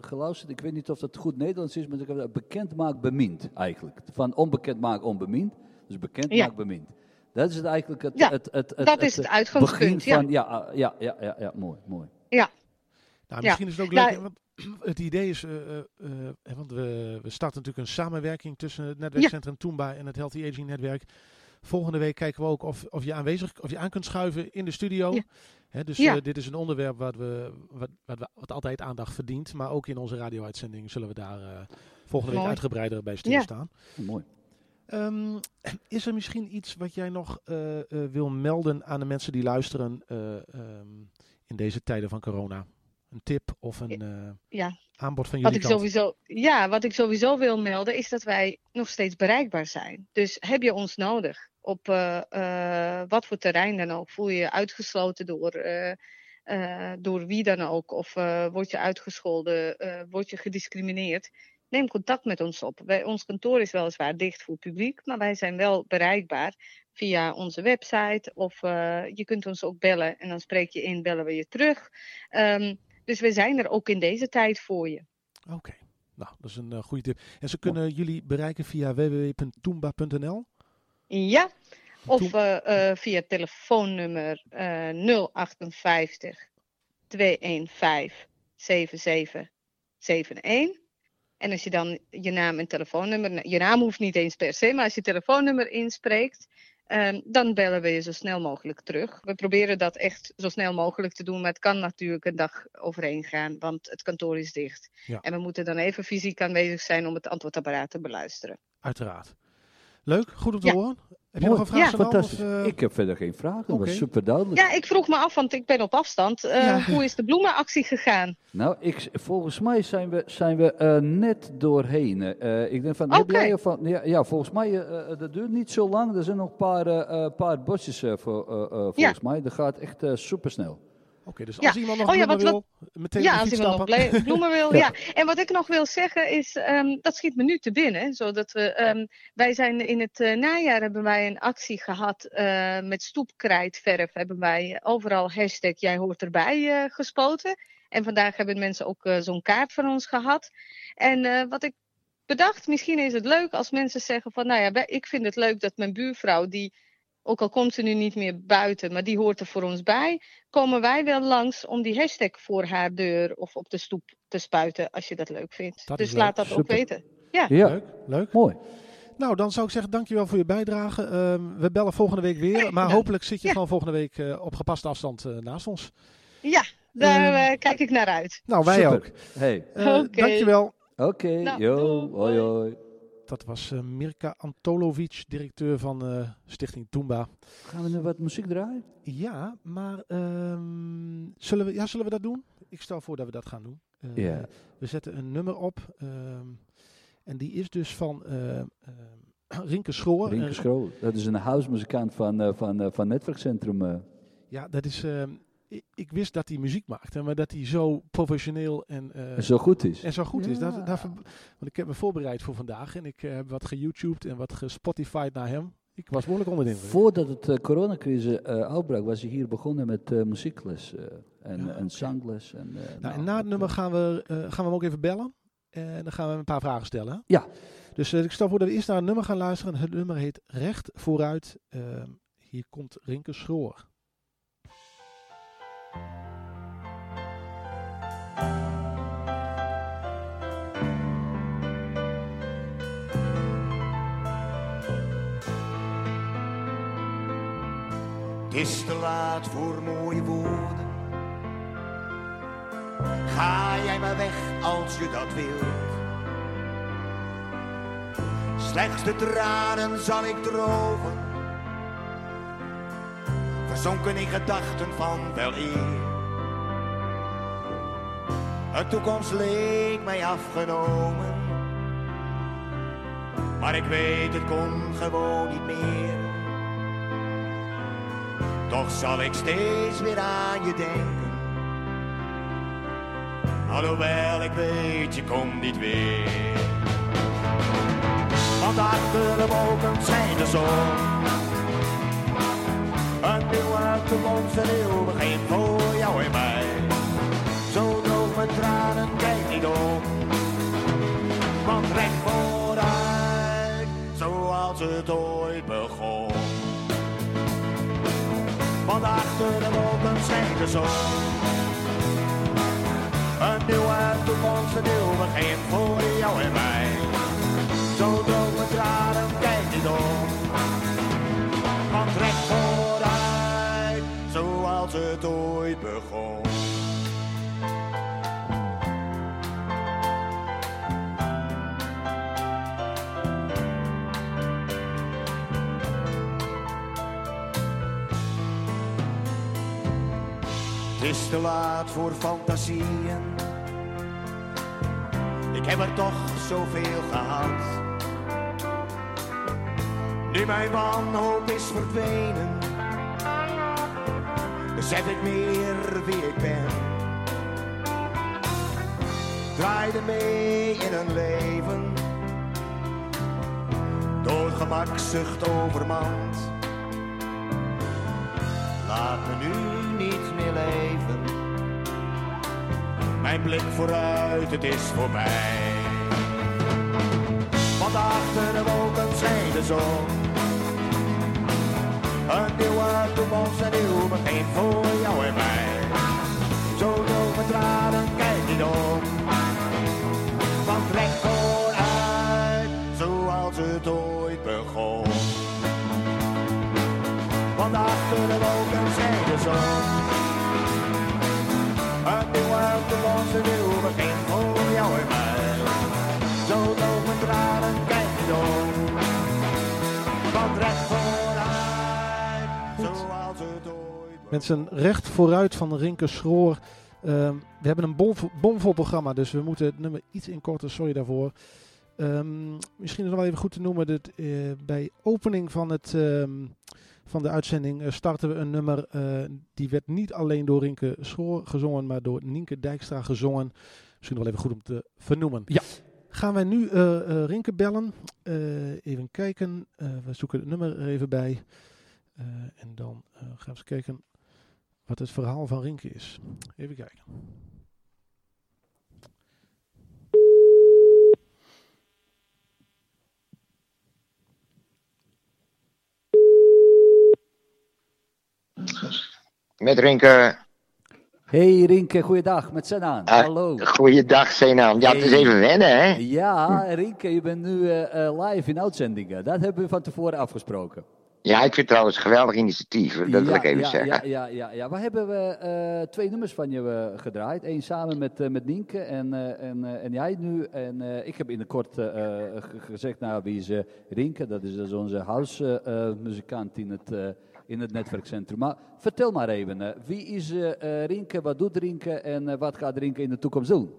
[SPEAKER 1] geluisterd. Ik weet niet of dat goed Nederlands is, maar ik heb bekend maakt bemind eigenlijk. Van onbekend maakt onbemind. Dus bekend
[SPEAKER 5] Ja.
[SPEAKER 1] maakt bemind. Dat is het eigenlijk het,
[SPEAKER 5] Ja,
[SPEAKER 1] het, het, het,
[SPEAKER 5] dat is het uitgangspunt,
[SPEAKER 1] begin
[SPEAKER 5] ja.
[SPEAKER 1] van, ja. ah, Ja, ja, ja, ja, mooi, mooi.
[SPEAKER 3] Nou,
[SPEAKER 5] Ja.
[SPEAKER 3] misschien is het ook leuk,
[SPEAKER 5] Nou,
[SPEAKER 3] want het idee is, eh, eh, eh, hè, want we, we starten natuurlijk een samenwerking tussen het netwerkcentrum Toomba en het Healthy Aging netwerk Volgende week kijken we ook of, of je aanwezig of je aan kunt schuiven in de studio.
[SPEAKER 5] Ja.
[SPEAKER 3] Hè, dus
[SPEAKER 5] Ja.
[SPEAKER 3] dit is een onderwerp wat, we, wat, wat, we- wat altijd aandacht verdient. Maar ook in onze radio-uitzending zullen we daar eh, volgende week uitgebreider bij stilstaan.
[SPEAKER 1] Mooi.
[SPEAKER 3] Ehm, is er misschien iets wat jij nog eh, eh, wil melden aan de mensen die luisteren eh, ehm, in deze tijden van corona? Een tip of een
[SPEAKER 5] Ja,
[SPEAKER 3] aanbod van
[SPEAKER 5] Wat
[SPEAKER 3] jullie
[SPEAKER 5] ik,
[SPEAKER 3] kant?
[SPEAKER 5] sowieso, ja, wat ik sowieso wil melden is dat wij nog steeds bereikbaar zijn. Dus heb je ons nodig op wat voor terrein dan ook? Voel je je uitgesloten door, door wie dan ook? Of word je uitgescholden? word je gediscrimineerd? Neem contact met ons op. Wij, ons kantoor is weliswaar dicht voor publiek, maar wij zijn wel bereikbaar via onze website. Of eh, je kunt ons ook bellen en dan spreek je in, bellen we je terug. Ehm, dus we zijn er ook in deze tijd voor je.
[SPEAKER 3] Oké, nou, dat is een eh, goede tip. En ze kunnen jullie bereiken via www.toomba.nl.
[SPEAKER 5] Ja, of eh, via telefoonnummer eh 058 215 7771. En als je dan je naam en telefoonnummer, nou, je naam hoeft niet eens per se, maar als je telefoonnummer inspreekt, ehm, dan bellen we je zo snel mogelijk terug. We proberen dat echt zo snel mogelijk te doen, maar het kan natuurlijk een dag overheen gaan, want het kantoor is dicht.
[SPEAKER 3] Ja.
[SPEAKER 5] En we moeten dan even fysiek aanwezig zijn om het antwoordapparaat te beluisteren.
[SPEAKER 3] Uiteraard. Leuk, goed om te
[SPEAKER 5] Ja.
[SPEAKER 3] horen. Heb je
[SPEAKER 1] Mooi.
[SPEAKER 3] nog een vraag?
[SPEAKER 5] Ja.
[SPEAKER 1] Fantastisch.
[SPEAKER 3] of, eh,
[SPEAKER 1] ik heb verder geen vragen. Dat
[SPEAKER 3] oké.
[SPEAKER 1] was super duidelijk.
[SPEAKER 5] Ja, ik vroeg me af, want ik ben op afstand. Eh,
[SPEAKER 3] Ja.
[SPEAKER 5] Hoe is de bloemenactie gegaan?
[SPEAKER 1] Nou, ik, volgens mij zijn we, zijn we eh, net doorheen. Eh, ik denk van, heb jij ervan? Ja, ja, volgens mij, dat duurt niet zo lang. Er zijn nog een paar, paar bosjes voor, eh, eh, volgens
[SPEAKER 5] Ja.
[SPEAKER 1] mij. Dat gaat echt super snel.
[SPEAKER 3] Oké, dus
[SPEAKER 5] Ja.
[SPEAKER 3] als iemand nog
[SPEAKER 5] Oh ja, wat-
[SPEAKER 3] wil, meteen
[SPEAKER 5] Ja, als iemand nog
[SPEAKER 3] stappen.
[SPEAKER 5] bloemen wil.
[SPEAKER 1] Ja.
[SPEAKER 5] ja. En wat ik nog wil zeggen is, ehm, dat schiet me nu te binnen. Zodat we, ehm, wij zijn in het eh, najaar hebben wij een actie gehad eh, met stoepkrijtverf. Hebben wij overal hashtag jij hoort erbij eh, gespoten. En vandaag hebben mensen ook zo'n kaart van ons gehad. En wat ik bedacht, misschien is het leuk als mensen zeggen van, nou ja, ik vind het leuk dat mijn buurvrouw die ook al komt ze nu niet meer buiten, maar die hoort er voor ons bij. Komen wij wel langs om die hashtag voor haar deur of op de stoep te spuiten, als je dat leuk vindt.
[SPEAKER 3] Dat
[SPEAKER 5] dus
[SPEAKER 3] leuk.
[SPEAKER 5] laat dat ook weten.
[SPEAKER 1] Ja,
[SPEAKER 3] Leuk, leuk.
[SPEAKER 1] mooi.
[SPEAKER 3] Nou, dan zou ik zeggen, dankjewel voor je bijdrage. Ehm, we bellen volgende week weer, maar hopelijk zit je
[SPEAKER 5] Ja.
[SPEAKER 3] gewoon volgende week eh, op gepaste afstand eh, naast ons.
[SPEAKER 5] Ja, daar
[SPEAKER 3] Ehm,
[SPEAKER 5] eh, kijk ik naar uit.
[SPEAKER 3] Nou, wij
[SPEAKER 1] Super.
[SPEAKER 3] ook.
[SPEAKER 1] Hey,
[SPEAKER 5] Oké.
[SPEAKER 3] Dankjewel.
[SPEAKER 1] oké.
[SPEAKER 5] Nou,
[SPEAKER 1] yo, hoi hoi.
[SPEAKER 3] Dat was eh, Mirka Antolovic, directeur van eh, Stichting Toomba.
[SPEAKER 1] Gaan we nu wat muziek draaien?
[SPEAKER 3] Ja, maar ehm, zullen, we, ja, zullen we dat doen? Ik stel voor dat we dat gaan doen. Eh. We zetten een nummer op. ehm, en die is dus van eh, ehm, Rinke Schroor.
[SPEAKER 1] Rinke Schroel. Dat is een huismuzikant van, eh, van, eh, van Netwerkcentrum.
[SPEAKER 3] ja, dat is... ik, wist dat hij muziek maakte, maar dat hij zo professioneel en, eh,
[SPEAKER 1] zo goed is.
[SPEAKER 3] en zo goed is. Dat, want ik heb me voorbereid voor vandaag en ik eh, heb wat geYouTubed en wat gespotified naar hem. Ik was behoorlijk onder de indruk.
[SPEAKER 1] Voordat het eh, coronacrisis eh, uitbrak, was hij hier begonnen met eh, muziekles eh, en,
[SPEAKER 3] Ja,
[SPEAKER 1] en zangles. En, eh,
[SPEAKER 3] Nou, en
[SPEAKER 1] nou,
[SPEAKER 3] na het nummer gaan we, eh, gaan we hem ook even bellen. En dan gaan we hem een paar vragen stellen. hè?
[SPEAKER 1] Ja.
[SPEAKER 3] Dus eh, ik stel voor dat we eerst naar een nummer gaan luisteren. Het nummer heet Recht Vooruit. Ehm, hier komt Rinke Schroor.
[SPEAKER 6] Het is te laat voor mooie woorden. Ga jij maar weg als je dat wilt. Slechts de tranen zal ik drogen. Verzonken in gedachten van wel eer. Een toekomst leek mij afgenomen. Maar ik weet, het kon gewoon niet meer. Toch zal ik steeds weer aan je denken. Alhoewel ik weet, je komt niet weer. Want achter de wolken schijnt de zon. Nieuwe toekomst, een nieuw begin voor jou en mij. Zo droog mijn tranen, kijk niet om. Want recht vooruit, zoals het ooit begon. Want achter de wolken schijnt de zon. Een nieuwe toekomst, een nieuw begin voor jou en mij. Zo droog mijn tranen, kijk niet om. Het ooit begon. Het is te laat voor fantasieën. Ik heb er toch zoveel gehad. Nu mijn wanhoop is verdwenen, besef ik meer wie ik ben. Draaide mee in een leven, door gemakzucht overmand. Laat me nu niet meer leven. Mijn blik vooruit, het is voorbij. Want achter de wolken schijnt de zon. Nieuwe toekomst, een nieuw begin voor jou en mij. Zo door mijn tranen, kijk niet om. Want recht vooruit, zoals het ooit begon. Want achter de wolken schijnt de zon. Nieuwe toekomst, een nieuw begin voor jou en mij. Zo door mijn tranen, kijk niet om. Begon.
[SPEAKER 3] Mensen, recht vooruit van Rinke Schroor. Ehm, we hebben een bomvol, bomvol programma, dus we moeten het nummer iets inkorten. Sorry daarvoor. Ehm, misschien is het wel even goed te noemen dat eh, bij opening van, het, ehm, van de uitzending eh, starten we een nummer. eh, die werd niet alleen door Rinke Schroor gezongen, maar door Nienke Dijkstra gezongen. Misschien wel even goed om te vernoemen.
[SPEAKER 1] Ja.
[SPEAKER 3] Gaan wij nu Rinke bellen. Even kijken. We zoeken het nummer er even bij. En dan gaan we eens kijken wat het verhaal van Rinke is. Even kijken.
[SPEAKER 7] Met Rinke.
[SPEAKER 1] Hey Rinke, goeiedag, met Senaan.
[SPEAKER 7] Ah,
[SPEAKER 1] Hallo.
[SPEAKER 7] Goeiedag, Zenan. Ja, het is even wennen, hè?
[SPEAKER 1] Ja, Rinke, je bent nu eh, eh, live in uitzendingen. Dat hebben we van tevoren afgesproken.
[SPEAKER 7] Ja, ik vind het trouwens een geweldig initiatief. Dat wil ik even
[SPEAKER 1] ja,
[SPEAKER 7] zeggen.
[SPEAKER 1] Ja, ja, ja. We hebben we eh, twee nummers van je eh, gedraaid. Eén samen met, eh, met Nienke en, en, en jij nu. En ik heb in de kort ge- gezegd, nou, wie is Rinke? Dat is dus onze house-muzikant in, het, in het netwerkcentrum. Maar vertel maar even, wie is Rinke, wat doet Rinke en wat gaat Rinke in de toekomst doen?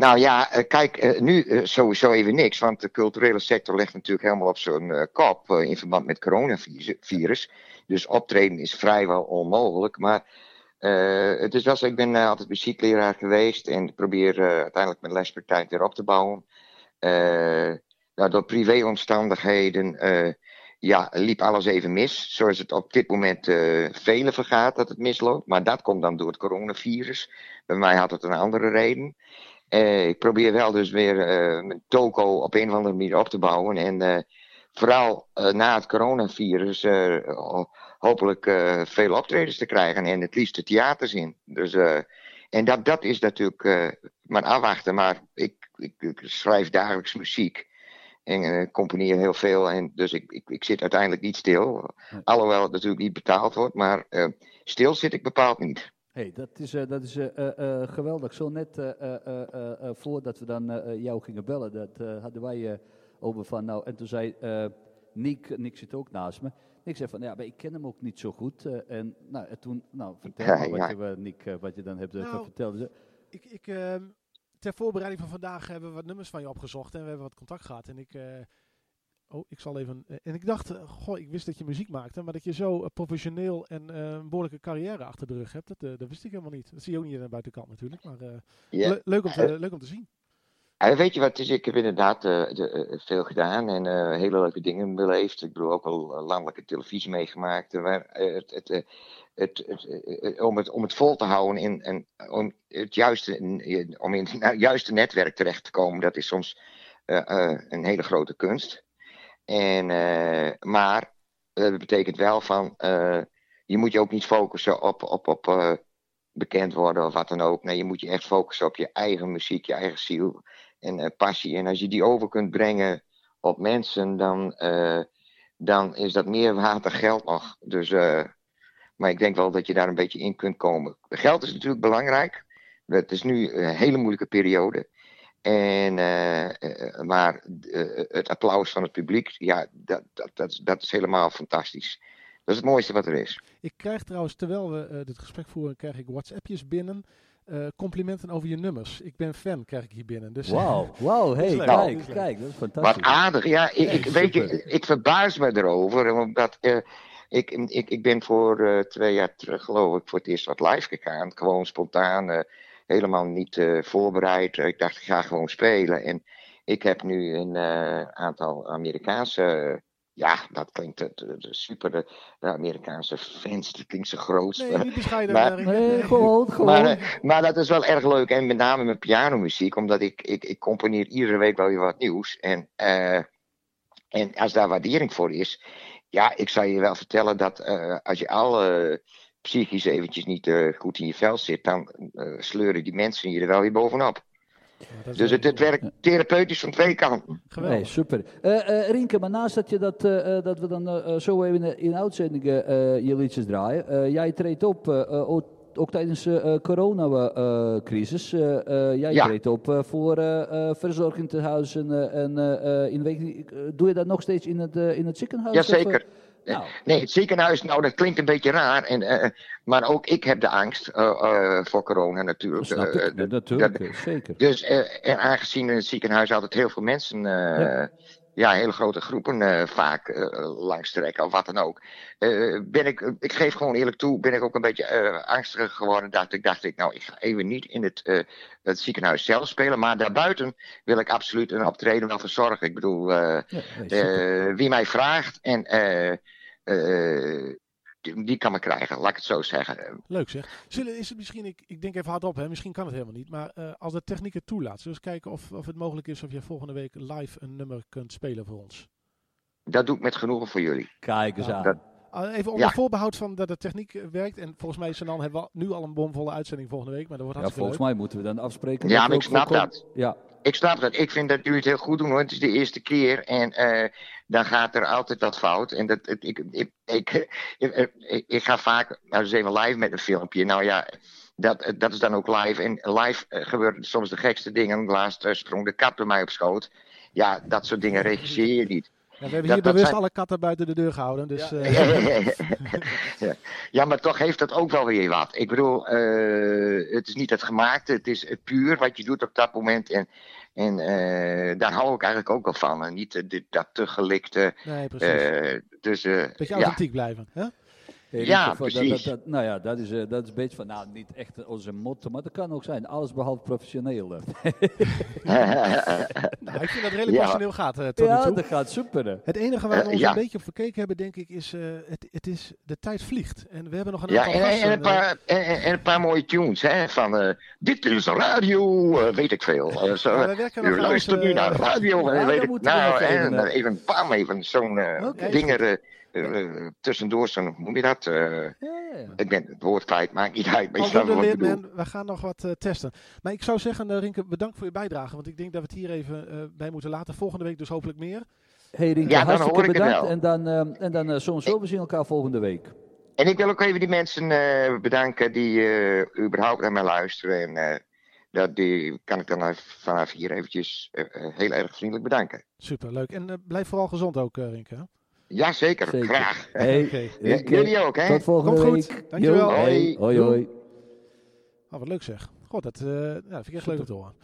[SPEAKER 7] Nou ja, eh, kijk, eh, nu eh, sowieso even niks. Want de culturele sector ligt natuurlijk helemaal op eh, kop in verband met coronavirus. Dus optreden is vrijwel onmogelijk. Maar het is wel zo, ik ben altijd muziekleraar geweest. En probeer uiteindelijk mijn lespraktijk weer op te bouwen. Nou, door privéomstandigheden ja, liep alles even mis. Zoals het op dit moment eh velen vergaat dat het misloopt. Maar dat komt dan door het coronavirus. Bij mij had het een andere reden. Eh, ik probeer wel dus weer eh, mijn toko op een of andere manier op te bouwen. En eh, vooral na het coronavirus ho- hopelijk veel optredens te krijgen. En het liefst de theaters in. Dus, en dat, dat is natuurlijk maar afwachten. Maar ik, ik, ik schrijf dagelijks muziek. En componeer heel veel. En dus ik, ik, ik zit uiteindelijk niet stil. Alhoewel het natuurlijk niet betaald wordt. Maar stil zit ik bepaald niet.
[SPEAKER 1] Hey, dat is, eh, dat is eh, eh, geweldig. Zo net eh, eh, eh, eh, eh, voordat we dan jou gingen bellen, dat eh, hadden wij eh, over van, nou, en toen zei eh Nick, Nick zit ook naast me. Ik zei van, ja, maar ik ken hem ook niet zo goed. eh, en, nou, en toen, nou, vertel
[SPEAKER 7] Ja,
[SPEAKER 1] maar wat,
[SPEAKER 7] ja.
[SPEAKER 1] je, Nick, wat je dan hebt
[SPEAKER 3] Nou,
[SPEAKER 1] verteld. Dus,
[SPEAKER 3] Ik, ik, ehm, ter voorbereiding van vandaag hebben we wat nummers van je opgezocht en we hebben wat contact gehad. En ik, eh, oh, ik zal even. eh, en ik dacht, eh, goh, ik wist dat je muziek maakte, maar dat je zo eh, professioneel en een behoorlijke carrière achter de rug hebt, dat, dat wist ik helemaal niet. Dat zie je ook niet aan de buitenkant natuurlijk, maar
[SPEAKER 7] Ja.
[SPEAKER 3] le- leuk, om te, leuk om te zien.
[SPEAKER 7] Weet je wat het is? Ik heb inderdaad de, veel gedaan en hele leuke dingen beleefd. Ik bedoel ook al landelijke televisie meegemaakt. Maar het, het, het, om, het, om het vol te houden en, en om, het juiste, om in het nou, juiste netwerk terecht te komen, dat is soms een hele grote kunst. En, eh, maar eh, dat betekent wel van, eh, je moet je ook niet focussen op, op, op bekend worden of wat dan ook. Nee, je moet je echt focussen op je eigen muziek, je eigen ziel en passie. En als je die over kunt brengen op mensen, dan, dan is dat meer waard geld nog. Dus, Maar ik denk wel dat je daar een beetje in kunt komen. Geld is natuurlijk belangrijk. Het is nu een hele moeilijke periode. En, eh, eh, maar eh, het applaus van het publiek, ja, dat, dat, dat, is- dat is helemaal fantastisch. Dat is het mooiste wat er is.
[SPEAKER 3] Ik krijg trouwens, terwijl we eh, dit gesprek voeren, krijg ik WhatsAppjes binnen. eh, complimenten over je nummers. Ik ben fan, krijg ik hier binnen. Dus,
[SPEAKER 1] Wauw, wauw, hey, kijk,
[SPEAKER 3] Dat is leuk.
[SPEAKER 1] kijk, dat is
[SPEAKER 7] Wat
[SPEAKER 1] fantastisch.
[SPEAKER 7] aardig. Ja, ik, weet je, ik verbaas me erover. Omdat eh, ik, ik, ik ben voor eh, twee jaar terug, geloof ik, voor het eerst wat live gegaan. Gewoon spontaan, helemaal niet eh, voorbereid. ik dacht, ik ga gewoon spelen. En ik heb nu een eh, aantal Amerikaanse. ja, dat klinkt eh, de, de super. De, de Amerikaanse fans, dat klinkt zo groot.
[SPEAKER 3] Nee, niet bescheiden.
[SPEAKER 7] Maar-.
[SPEAKER 1] Nee, gewoon, gewoon.
[SPEAKER 7] Maar, maar dat is wel erg leuk. En met name met pianomuziek. Omdat ik, ik, ik componeer iedere week wel weer wat nieuws. En, eh, en als daar waardering voor is. Ja, ik zou je wel vertellen dat eh, als je al eh, psychisch eventjes niet eh, goed in je vel zit. Dan eh, sleuren die mensen je er wel weer bovenop.
[SPEAKER 3] Ja,
[SPEAKER 7] Dus het, het werkt therapeutisch van twee kanten.
[SPEAKER 3] Geweldig.
[SPEAKER 1] Nee, super. Eh eh Rienke, maar naast dat, je dat, eh, eh, dat we dan zo even in, in uitzendingen eh, je liedjes draaien. eh, jij treedt op, ook, ook tijdens de coronacrisis. eh, jij
[SPEAKER 7] Ja.
[SPEAKER 1] treedt op eh, voor eh eh verzorgingstehuizen eh, en eh, eh, in week, Doe je dat nog steeds in het, in het ziekenhuis? of?
[SPEAKER 7] Jazeker.
[SPEAKER 1] Nou,
[SPEAKER 7] Nee, het ziekenhuis, nou dat klinkt een beetje raar. En, eh, maar ook ik heb de angst eh, eh, voor corona natuurlijk.
[SPEAKER 1] ik. natuurlijk,
[SPEAKER 7] dat-
[SPEAKER 1] eh, zeker.
[SPEAKER 7] Dus en aangezien in het ziekenhuis altijd heel veel mensen,
[SPEAKER 1] Ja.
[SPEAKER 7] ja. hele grote groepen vaak langs trekken of wat dan ook, ben ik, ik geef gewoon eerlijk toe, ben ik ook een beetje eh, angstig geworden. Dat ik dacht, ik, nou, ik ga even niet in het, het ziekenhuis zelf spelen, maar daarbuiten wil ik absoluut een optreden wel verzorgen. Ik bedoel,
[SPEAKER 1] Ja, nee, super.
[SPEAKER 7] wie mij vraagt en eh, eh, die, die kan me krijgen, laat ik het zo zeggen.
[SPEAKER 3] Leuk zeg. Zullen, is het misschien, ik, ik denk even hardop, hè, misschien kan het helemaal niet. Maar eh, als de techniek het toelaat, zullen we eens kijken of, of het mogelijk is of je volgende week live een nummer kunt spelen voor ons.
[SPEAKER 7] Dat doe ik met genoegen voor jullie.
[SPEAKER 1] Kijk eens aan.
[SPEAKER 7] dat-
[SPEAKER 3] Ah, Even onder
[SPEAKER 7] Ja.
[SPEAKER 3] voorbehoud van dat de techniek eh, werkt. En volgens mij Sanan, hebben we nu al een bomvolle uitzending volgende week. Maar dat wordt
[SPEAKER 1] ja, volgens mij moeten we dan afspreken.
[SPEAKER 7] Ja, maar ik snap dat.
[SPEAKER 1] Ja,
[SPEAKER 7] Ik snap dat. Ik vind dat jullie het heel goed doen hoor. Het is de eerste keer en eh, dan gaat er altijd wat fout. En dat, ik, ik, ik, ik, ik, ga vaak, nou even live met een filmpje. Nou ja, dat, dat is dan ook live. En live eh, gebeuren soms de gekste dingen. Laatst eh, sprong de kat bij mij op schoot. Ja, dat soort dingen regisseer je niet.
[SPEAKER 3] Ja, we hebben
[SPEAKER 7] Dat-
[SPEAKER 3] hier
[SPEAKER 7] dat
[SPEAKER 3] bewust
[SPEAKER 7] zijn-
[SPEAKER 3] alle katten buiten de deur gehouden. Dus, eh,
[SPEAKER 7] ja. ja, maar toch heeft dat ook wel weer wat. Ik bedoel, eh, het is niet het gemaakte, het is het puur wat je doet op dat moment. En, en eh, daar hou ik eigenlijk ook wel van. En niet dit, dat te gelikte.
[SPEAKER 3] nee, precies.
[SPEAKER 7] eh, dus eh,
[SPEAKER 3] Beetje
[SPEAKER 7] ja.
[SPEAKER 3] authentiek blijven. Hè?
[SPEAKER 7] Ja, precies.
[SPEAKER 1] Dat, dat, nou ja, dat is, eh, dat is een beetje van, nou, niet echt onze motto, maar dat kan ook zijn. Alles behalve professioneel. eh.
[SPEAKER 3] Nou, ik vind dat redelijk
[SPEAKER 7] Ja.
[SPEAKER 3] personeel gaat eh, tot nu
[SPEAKER 1] ja,
[SPEAKER 3] toe.
[SPEAKER 1] dat gaat super. hè.
[SPEAKER 3] Het enige waar we
[SPEAKER 7] Eh,
[SPEAKER 3] ons
[SPEAKER 7] ja.
[SPEAKER 3] een beetje op verkeken hebben, denk ik, is, eh, het, het is de tijd vliegt. En we hebben nog een
[SPEAKER 7] ja,
[SPEAKER 3] aantal
[SPEAKER 7] en,
[SPEAKER 3] gasten.
[SPEAKER 7] en, een
[SPEAKER 3] eh,
[SPEAKER 7] paar, en, en- en een paar mooie tunes, hè? Van eh, dit is radio, eh, weet ik veel. Eh, zo,
[SPEAKER 3] we
[SPEAKER 7] u luistert nu naar radio, eh, weet ik. Nou, en
[SPEAKER 1] even, eh,
[SPEAKER 7] even bam, even zo'n eh
[SPEAKER 1] Oké.
[SPEAKER 7] dingen eh, eh, tussendoor, zo'n, hoe noem je dat? Eh,
[SPEAKER 1] Ja, ja.
[SPEAKER 7] ik ben het woord kwijt, maakt niet uit, maar je
[SPEAKER 3] we gaan nog wat eh, testen. Maar ik zou zeggen, Rinke, bedankt voor je bijdrage. Want ik denk dat we het hier even eh, bij moeten laten. Volgende week dus hopelijk meer.
[SPEAKER 1] Hey Rinke,
[SPEAKER 7] Ja, dan
[SPEAKER 1] hartstikke
[SPEAKER 7] hoor ik het
[SPEAKER 1] bedankt.
[SPEAKER 7] wel.
[SPEAKER 1] En dan, en dan eh, sowieso, we zien elkaar volgende week.
[SPEAKER 7] En ik wil ook even die mensen eh, bedanken die eh, überhaupt naar mij luisteren. En eh, dat die kan ik dan vanaf hier eventjes heel erg vriendelijk bedanken.
[SPEAKER 3] Super, leuk. En blijf vooral gezond ook, eh, Rinke. Hè?
[SPEAKER 7] Ja, zeker.
[SPEAKER 1] Zeker.
[SPEAKER 7] Graag.
[SPEAKER 1] Hey.
[SPEAKER 7] Ja,
[SPEAKER 1] Rinke,
[SPEAKER 7] jullie ook, hè?
[SPEAKER 1] tot volgende
[SPEAKER 3] Komt goed.
[SPEAKER 1] week.
[SPEAKER 3] Dankjewel.
[SPEAKER 1] Jo, hey.
[SPEAKER 7] Hoi.
[SPEAKER 1] Hoi, hoi.
[SPEAKER 3] Oh, wat leuk zeg. God, dat, eh, ja, dat vind ik echt leuk om te horen.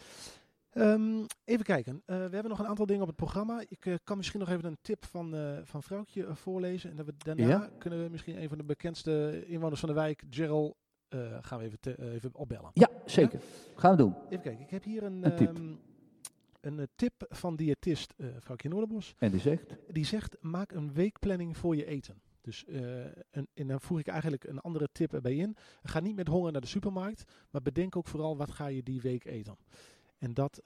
[SPEAKER 3] Ehm, even kijken. Eh, we hebben nog een aantal dingen op het programma. Ik eh, kan misschien nog even een tip van, eh van Vrouwtje voorlezen. En dat we daarna
[SPEAKER 1] Ja.
[SPEAKER 3] kunnen we misschien een van de bekendste inwoners van de wijk, Gerald, eh, gaan we even, te- even opbellen.
[SPEAKER 1] Ja, zeker. Gaan we doen.
[SPEAKER 3] Even kijken. Ik heb hier een,
[SPEAKER 1] Een tip.
[SPEAKER 3] ehm, een eh, tip van diëtist eh Vrouwtje Noorderbos.
[SPEAKER 1] En die zegt?
[SPEAKER 3] Die zegt, maak een weekplanning voor je eten. Dus, eh, een, en dan voeg ik eigenlijk een andere tip erbij in. Ga niet met honger naar de supermarkt, maar bedenk ook vooral wat ga je die week eten. En dat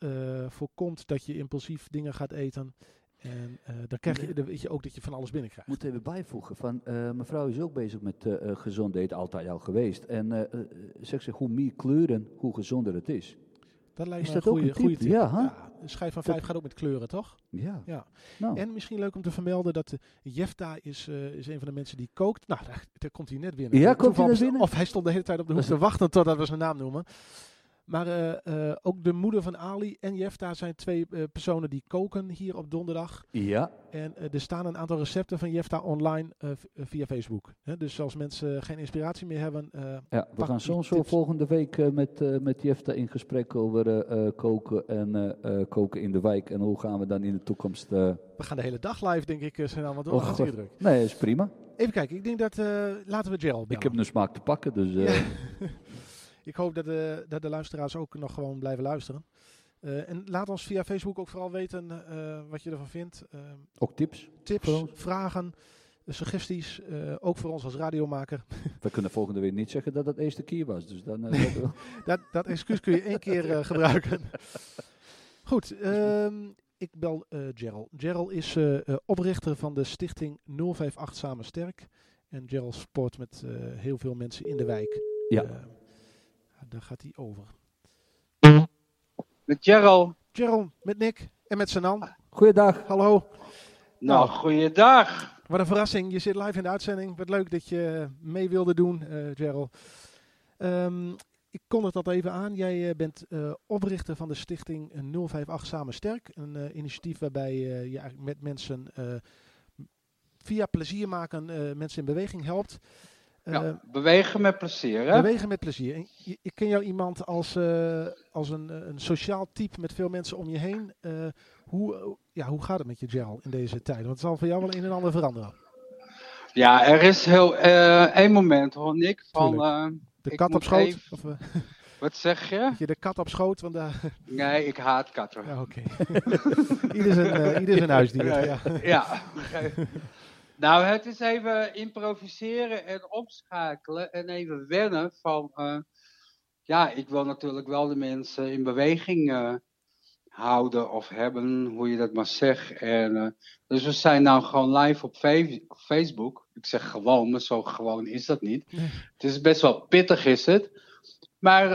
[SPEAKER 3] voorkomt dat je impulsief dingen gaat eten. En eh, dan, krijg je, dan weet je ook dat je van alles binnenkrijgt.
[SPEAKER 1] moet even bijvoegen. Van, mevrouw is ook bezig met gezond eten, altijd al geweest. En zegt ze, hoe meer kleuren, hoe gezonder het is.
[SPEAKER 3] Dat lijkt
[SPEAKER 1] Is
[SPEAKER 3] me
[SPEAKER 1] dat
[SPEAKER 3] een
[SPEAKER 1] ook
[SPEAKER 3] goede,
[SPEAKER 1] tip?
[SPEAKER 3] tip.
[SPEAKER 1] Ja,
[SPEAKER 3] schijf van 5 gaat ook met kleuren, toch?
[SPEAKER 1] Ja.
[SPEAKER 3] Ja.
[SPEAKER 1] Nou,
[SPEAKER 3] En misschien leuk om te vermelden dat uh, Jefta is, uh, is een van de mensen die kookt. Nou, daar, daar komt hij net binnen.
[SPEAKER 1] Ja, komt hij binnen?
[SPEAKER 3] Of hij stond de hele tijd op de hoek te wachten totdat we zijn naam noemen. Maar uh, uh, ook de moeder van Ali en Jefta zijn twee uh, personen die koken hier op donderdag.
[SPEAKER 1] ja.
[SPEAKER 3] En er staan een aantal recepten van Jefta online via Facebook. Dus als mensen geen inspiratie meer hebben.
[SPEAKER 1] Ja, we gaan soms zo volgende week eh, met, eh, met Jefta in gesprek over eh, eh, koken en eh, eh, koken in de wijk. En hoe gaan we dan in de toekomst... eh,
[SPEAKER 3] we gaan de hele dag live, denk ik, zijn al, want we
[SPEAKER 1] Oh,
[SPEAKER 3] druk.
[SPEAKER 1] Nee, is prima.
[SPEAKER 3] Even kijken, ik denk dat. laten we Gerald bellen.
[SPEAKER 1] Ik heb een smaak te pakken, dus... eh,
[SPEAKER 3] Ja. ik hoop dat de, dat de luisteraars ook nog gewoon blijven luisteren. Uh, en laat ons via Facebook ook vooral weten uh, wat je ervan vindt. Uh,
[SPEAKER 1] Ook tips.
[SPEAKER 3] tips, vragen, suggesties. ook voor ons als radiomaker.
[SPEAKER 1] We kunnen volgende week niet zeggen dat het eerste keer was. Dus dan... eh, dat
[SPEAKER 3] dat, dat excuus kun je één keer gebruiken. Goed, um, ik bel Gerald. Gerald is oprichter van de stichting 058 Samen Sterk. En Gerald sport met heel veel mensen in de wijk.
[SPEAKER 1] Ja.
[SPEAKER 3] Daar gaat hij over.
[SPEAKER 8] Met Gerald.
[SPEAKER 3] Gerald, met Nick en met Sanan.
[SPEAKER 1] Goeiedag.
[SPEAKER 3] Hallo.
[SPEAKER 8] Nou, goeiedag.
[SPEAKER 3] Wat een verrassing. Je zit live in de uitzending. Wat leuk dat je mee wilde doen, uh, Gerald. Um, ik kondig dat even aan. Jij uh, bent uh, oprichter van de stichting 058 Samen Sterk. Een uh, initiatief waarbij je eigenlijk met mensen via plezier maken mensen in beweging helpt.
[SPEAKER 8] Ja, bewegen met plezier, hè?
[SPEAKER 3] Bewegen met plezier. En ik ken jou iemand als, als een, een sociaal type met veel mensen om je heen. hoe, ja, hoe gaat het met je, Gerald, in deze tijd? Want het zal voor jou wel een en ander veranderen.
[SPEAKER 8] Ja, er is heel één moment, hoor, Nick, van...
[SPEAKER 3] De kat op schoot?
[SPEAKER 8] Even...
[SPEAKER 3] Of, uh,
[SPEAKER 8] Wat zeg je?
[SPEAKER 3] je de kat op schoot? Want, uh...
[SPEAKER 8] Nee, ik haat katten.
[SPEAKER 3] Ja, oké. Okay. ieder, zijn, uh, ieder zijn huisdier. ja.
[SPEAKER 8] ja. nou, het is even improviseren en opschakelen en even wennen van... Uh, ja, ik wil natuurlijk wel de mensen in beweging uh, houden of hebben, hoe je dat maar zegt. En, uh, dus we zijn nou gewoon live op, Facebook. Ik zeg gewoon, maar zo gewoon is dat niet.
[SPEAKER 3] Nee.
[SPEAKER 8] Het is best wel pittig, is het. Maar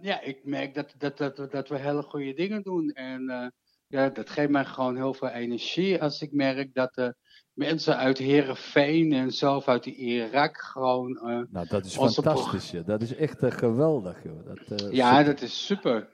[SPEAKER 8] ja, ik merk dat, dat, dat, dat we hele goede dingen doen. En ja, dat geeft mij gewoon heel veel energie als ik merk dat de mensen uit Herenveen en zelf uit Irak gewoon. Uh,
[SPEAKER 1] nou, dat is fantastisch. Ja. Dat is echt uh, geweldig. Joh. Dat, uh,
[SPEAKER 8] ja, super. dat is super.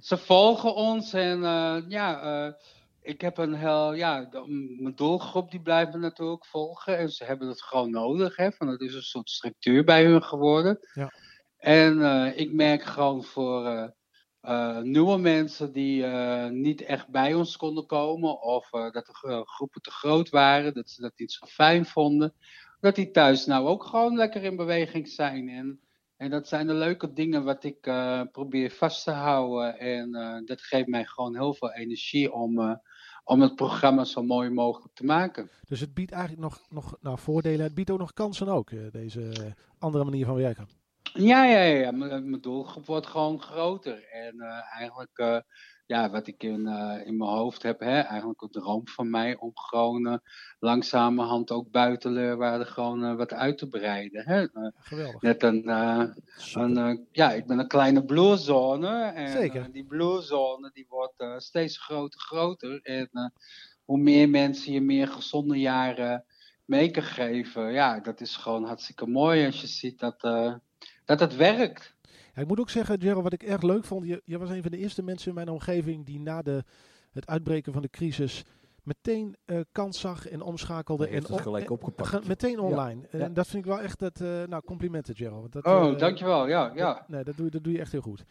[SPEAKER 8] Ze volgen ons en uh, ja, uh, ik heb een heel, ja, de, mijn doelgroep die blijft me natuurlijk volgen en ze hebben het gewoon nodig, hè, van het is een soort structuur bij hun geworden.
[SPEAKER 3] Ja.
[SPEAKER 8] En uh, ik merk gewoon voor uh, nieuwe mensen die uh, niet echt bij ons konden komen of dat de groepen te groot waren, dat ze dat niet zo fijn vonden, dat die thuis nou ook gewoon lekker in beweging zijn. En, en dat zijn de leuke dingen wat ik probeer vast te houden en dat geeft mij gewoon heel veel energie om om het programma zo mooi mogelijk te maken.
[SPEAKER 3] Dus het biedt eigenlijk nog, nog nou, voordelen, het biedt ook nog kansen ook, deze andere manier van werken.
[SPEAKER 8] Ja, ja, ja. Mijn doelgroep wordt gewoon groter. En uh, eigenlijk, uh, ja, wat ik in, uh, in mijn hoofd heb, hè, eigenlijk een droom van mij om gewoon langzamerhand ook buiten Leeuwarden gewoon wat uit te breiden. Hè.
[SPEAKER 3] Geweldig.
[SPEAKER 8] Net een, een ja, ik ben een kleine blueszone. En
[SPEAKER 3] Zeker.
[SPEAKER 8] Die blueszone die wordt steeds groter, groter. En hoe meer mensen je meer gezonde jaren mee kan geven, ja, dat is gewoon hartstikke mooi als je ziet dat, dat het werkt.
[SPEAKER 3] Ja, ik moet ook zeggen, Gerald, wat ik erg leuk vond, je, je was een van de eerste mensen in mijn omgeving die na de, het uitbreken van de crisis meteen uh, kans zag en omschakelde.
[SPEAKER 1] Hij heeft
[SPEAKER 3] en
[SPEAKER 1] het gelijk opgepakt.
[SPEAKER 3] Ge, meteen online.
[SPEAKER 1] Ja.
[SPEAKER 3] En
[SPEAKER 1] Ja.
[SPEAKER 3] dat vind ik wel echt, het, uh, nou complimenten Gerald. Dat,
[SPEAKER 8] Oh,
[SPEAKER 3] uh,
[SPEAKER 8] dankjewel. Ja, ja.
[SPEAKER 3] Dat, nee, dat doe, je- dat doe je echt heel goed.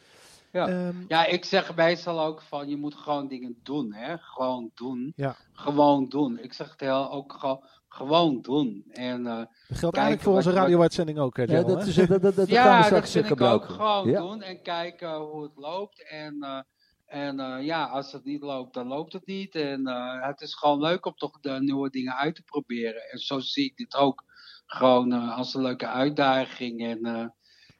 [SPEAKER 8] Ja.
[SPEAKER 3] Ehm,
[SPEAKER 8] Ja, ik zeg meestal ook van je moet gewoon dingen doen, hè? Gewoon doen.
[SPEAKER 3] Ja.
[SPEAKER 8] Gewoon doen. Ik zeg het heel ook gewoon, gewoon doen. En uh,
[SPEAKER 3] dat geldt eigenlijk voor onze radio-uitzending ook, hè,
[SPEAKER 1] Ja, dat, is, dat, dat, dat gaan we
[SPEAKER 8] ja, dat
[SPEAKER 1] straks
[SPEAKER 8] vind ik ook gewoon
[SPEAKER 1] ja.
[SPEAKER 8] doen en kijken hoe het loopt. En, uh, en uh, ja, als het niet loopt, dan loopt het niet. En uh, het is gewoon leuk om toch de nieuwe dingen uit te proberen. En zo zie ik dit ook gewoon uh, als een leuke uitdaging. En uh,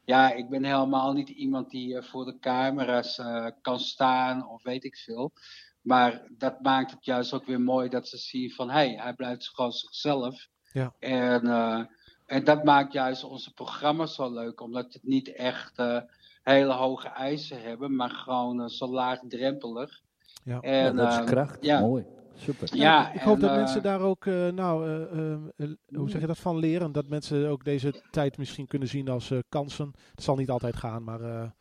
[SPEAKER 8] ja, ik ben helemaal niet iemand die uh, voor de camera's uh, kan staan of weet ik veel. Maar dat maakt het juist ook weer mooi dat ze zien van... hé, hey, hij blijft gewoon zichzelf.
[SPEAKER 3] Ja.
[SPEAKER 8] En, uh, en dat maakt juist onze programma's zo leuk. Omdat het niet echt... Uh, hele hoge eisen hebben, maar gewoon eh, zo laagdrempelig.
[SPEAKER 3] Ja.
[SPEAKER 8] En,
[SPEAKER 1] Ja, dat is
[SPEAKER 8] eh,
[SPEAKER 1] kracht.
[SPEAKER 8] ja.
[SPEAKER 1] Mooi. Super.
[SPEAKER 8] Ja,
[SPEAKER 3] ik hoop
[SPEAKER 8] en,
[SPEAKER 3] dat
[SPEAKER 8] eh,
[SPEAKER 3] mensen daar ook, eh, nou, eh, eh, eh, hoe zeg je dat, van leren. Dat mensen ook deze tijd misschien kunnen zien als eh, kansen. Het zal niet altijd gaan, maar...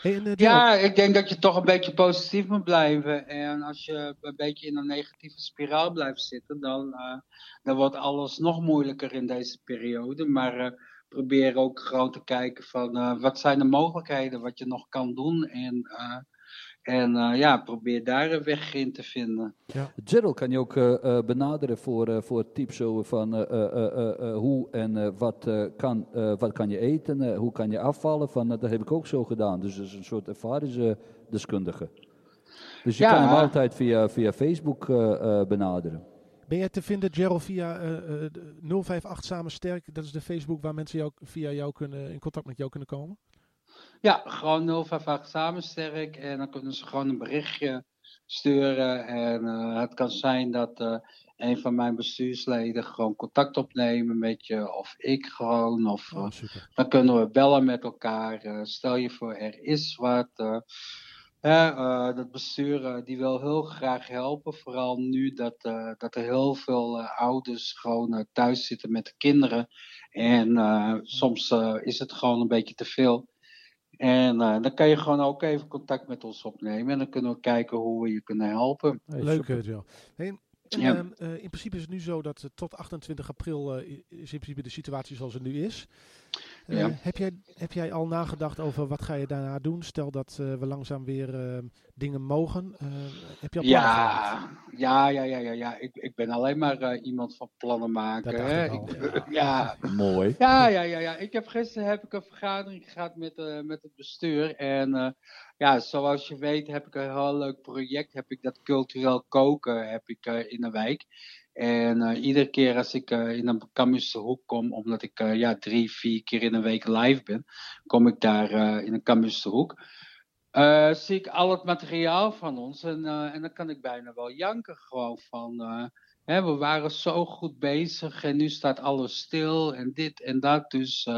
[SPEAKER 3] hey, en,
[SPEAKER 8] Ja, ik denk dat je toch een beetje positief moet blijven. En als je een beetje in een negatieve spiraal blijft zitten, dan, eh, dan wordt alles nog moeilijker in deze periode. Maar eh, probeer ook gewoon te kijken van eh, wat zijn de mogelijkheden, wat je nog kan doen. En, en eh, ja, probeer daar een weg in te vinden.
[SPEAKER 1] Gerald kan je ook eh, eh, benaderen voor, eh, voor tips over van eh, eh, eh, eh, eh, hoe en eh, wat, eh, kan, eh, wat kan je eten, hoe kan je afvallen. Van, dat heb ik ook zo gedaan. Dus dat is een soort ervaringsdeskundige. Dus je
[SPEAKER 8] Ja.
[SPEAKER 1] kan hem altijd via, via Facebook eh, eh, benaderen.
[SPEAKER 3] ben jij te vinden, Gerald, via eh, eh, de 058 Samen Sterk? Dat is de Facebook waar mensen jou, via jou kunnen, in contact met jou kunnen komen?
[SPEAKER 8] Ja, gewoon 058 samensterk. En dan kunnen ze gewoon een berichtje sturen. En eh, het kan zijn dat eh, een van mijn bestuursleden gewoon contact opnemen met je. Of ik gewoon. Of, eh,
[SPEAKER 3] Oh, super.
[SPEAKER 8] dan kunnen we bellen met elkaar. Eh, stel je voor, er is wat. eh, eh, dat bestuur eh, die wil heel graag helpen. Vooral nu dat, eh, dat er heel veel eh, ouders gewoon eh, thuis zitten met de kinderen. En eh, soms eh, is het gewoon een beetje te veel. En eh, dan kan je gewoon ook even contact met ons opnemen. En dan kunnen we kijken hoe we je kunnen helpen.
[SPEAKER 1] Hey,
[SPEAKER 3] Leuk. Hey, en,
[SPEAKER 8] Ja.
[SPEAKER 3] ehm, eh, in principe is het nu zo dat eh, tot 28 april eh, is in principe de situatie zoals het nu is. Eh,
[SPEAKER 8] Ja.
[SPEAKER 3] heb, jij, heb jij al nagedacht over wat ga je daarna doen? Stel dat eh, we langzaam weer ehm, dingen mogen. Eh, heb je al?
[SPEAKER 8] Ja, ja, ja, ja, ja, ja. Ik, ik ben alleen maar eh, iemand van plannen
[SPEAKER 3] Dat
[SPEAKER 8] maken.
[SPEAKER 3] dacht
[SPEAKER 8] hè.
[SPEAKER 3] ik al.
[SPEAKER 8] Ik- ja,
[SPEAKER 1] Mooi.
[SPEAKER 8] Ja, ja, ja, ja. Ik heb gisteren heb ik een vergadering gehad met, eh, met het bestuur. En eh, ja, zoals je weet heb ik een heel leuk project. Heb ik dat cultureel koken heb ik, eh, in de wijk. En eh, iedere keer als ik eh, in een Camus hoek kom, omdat ik eh, ja, drie, vier keer in een week live ben, kom ik daar in een Camus hoek. Zie ik al het materiaal van ons en, en dan kan ik bijna wel janken gewoon van... Hè, we waren zo goed bezig en nu staat alles stil en dit en dat. Dus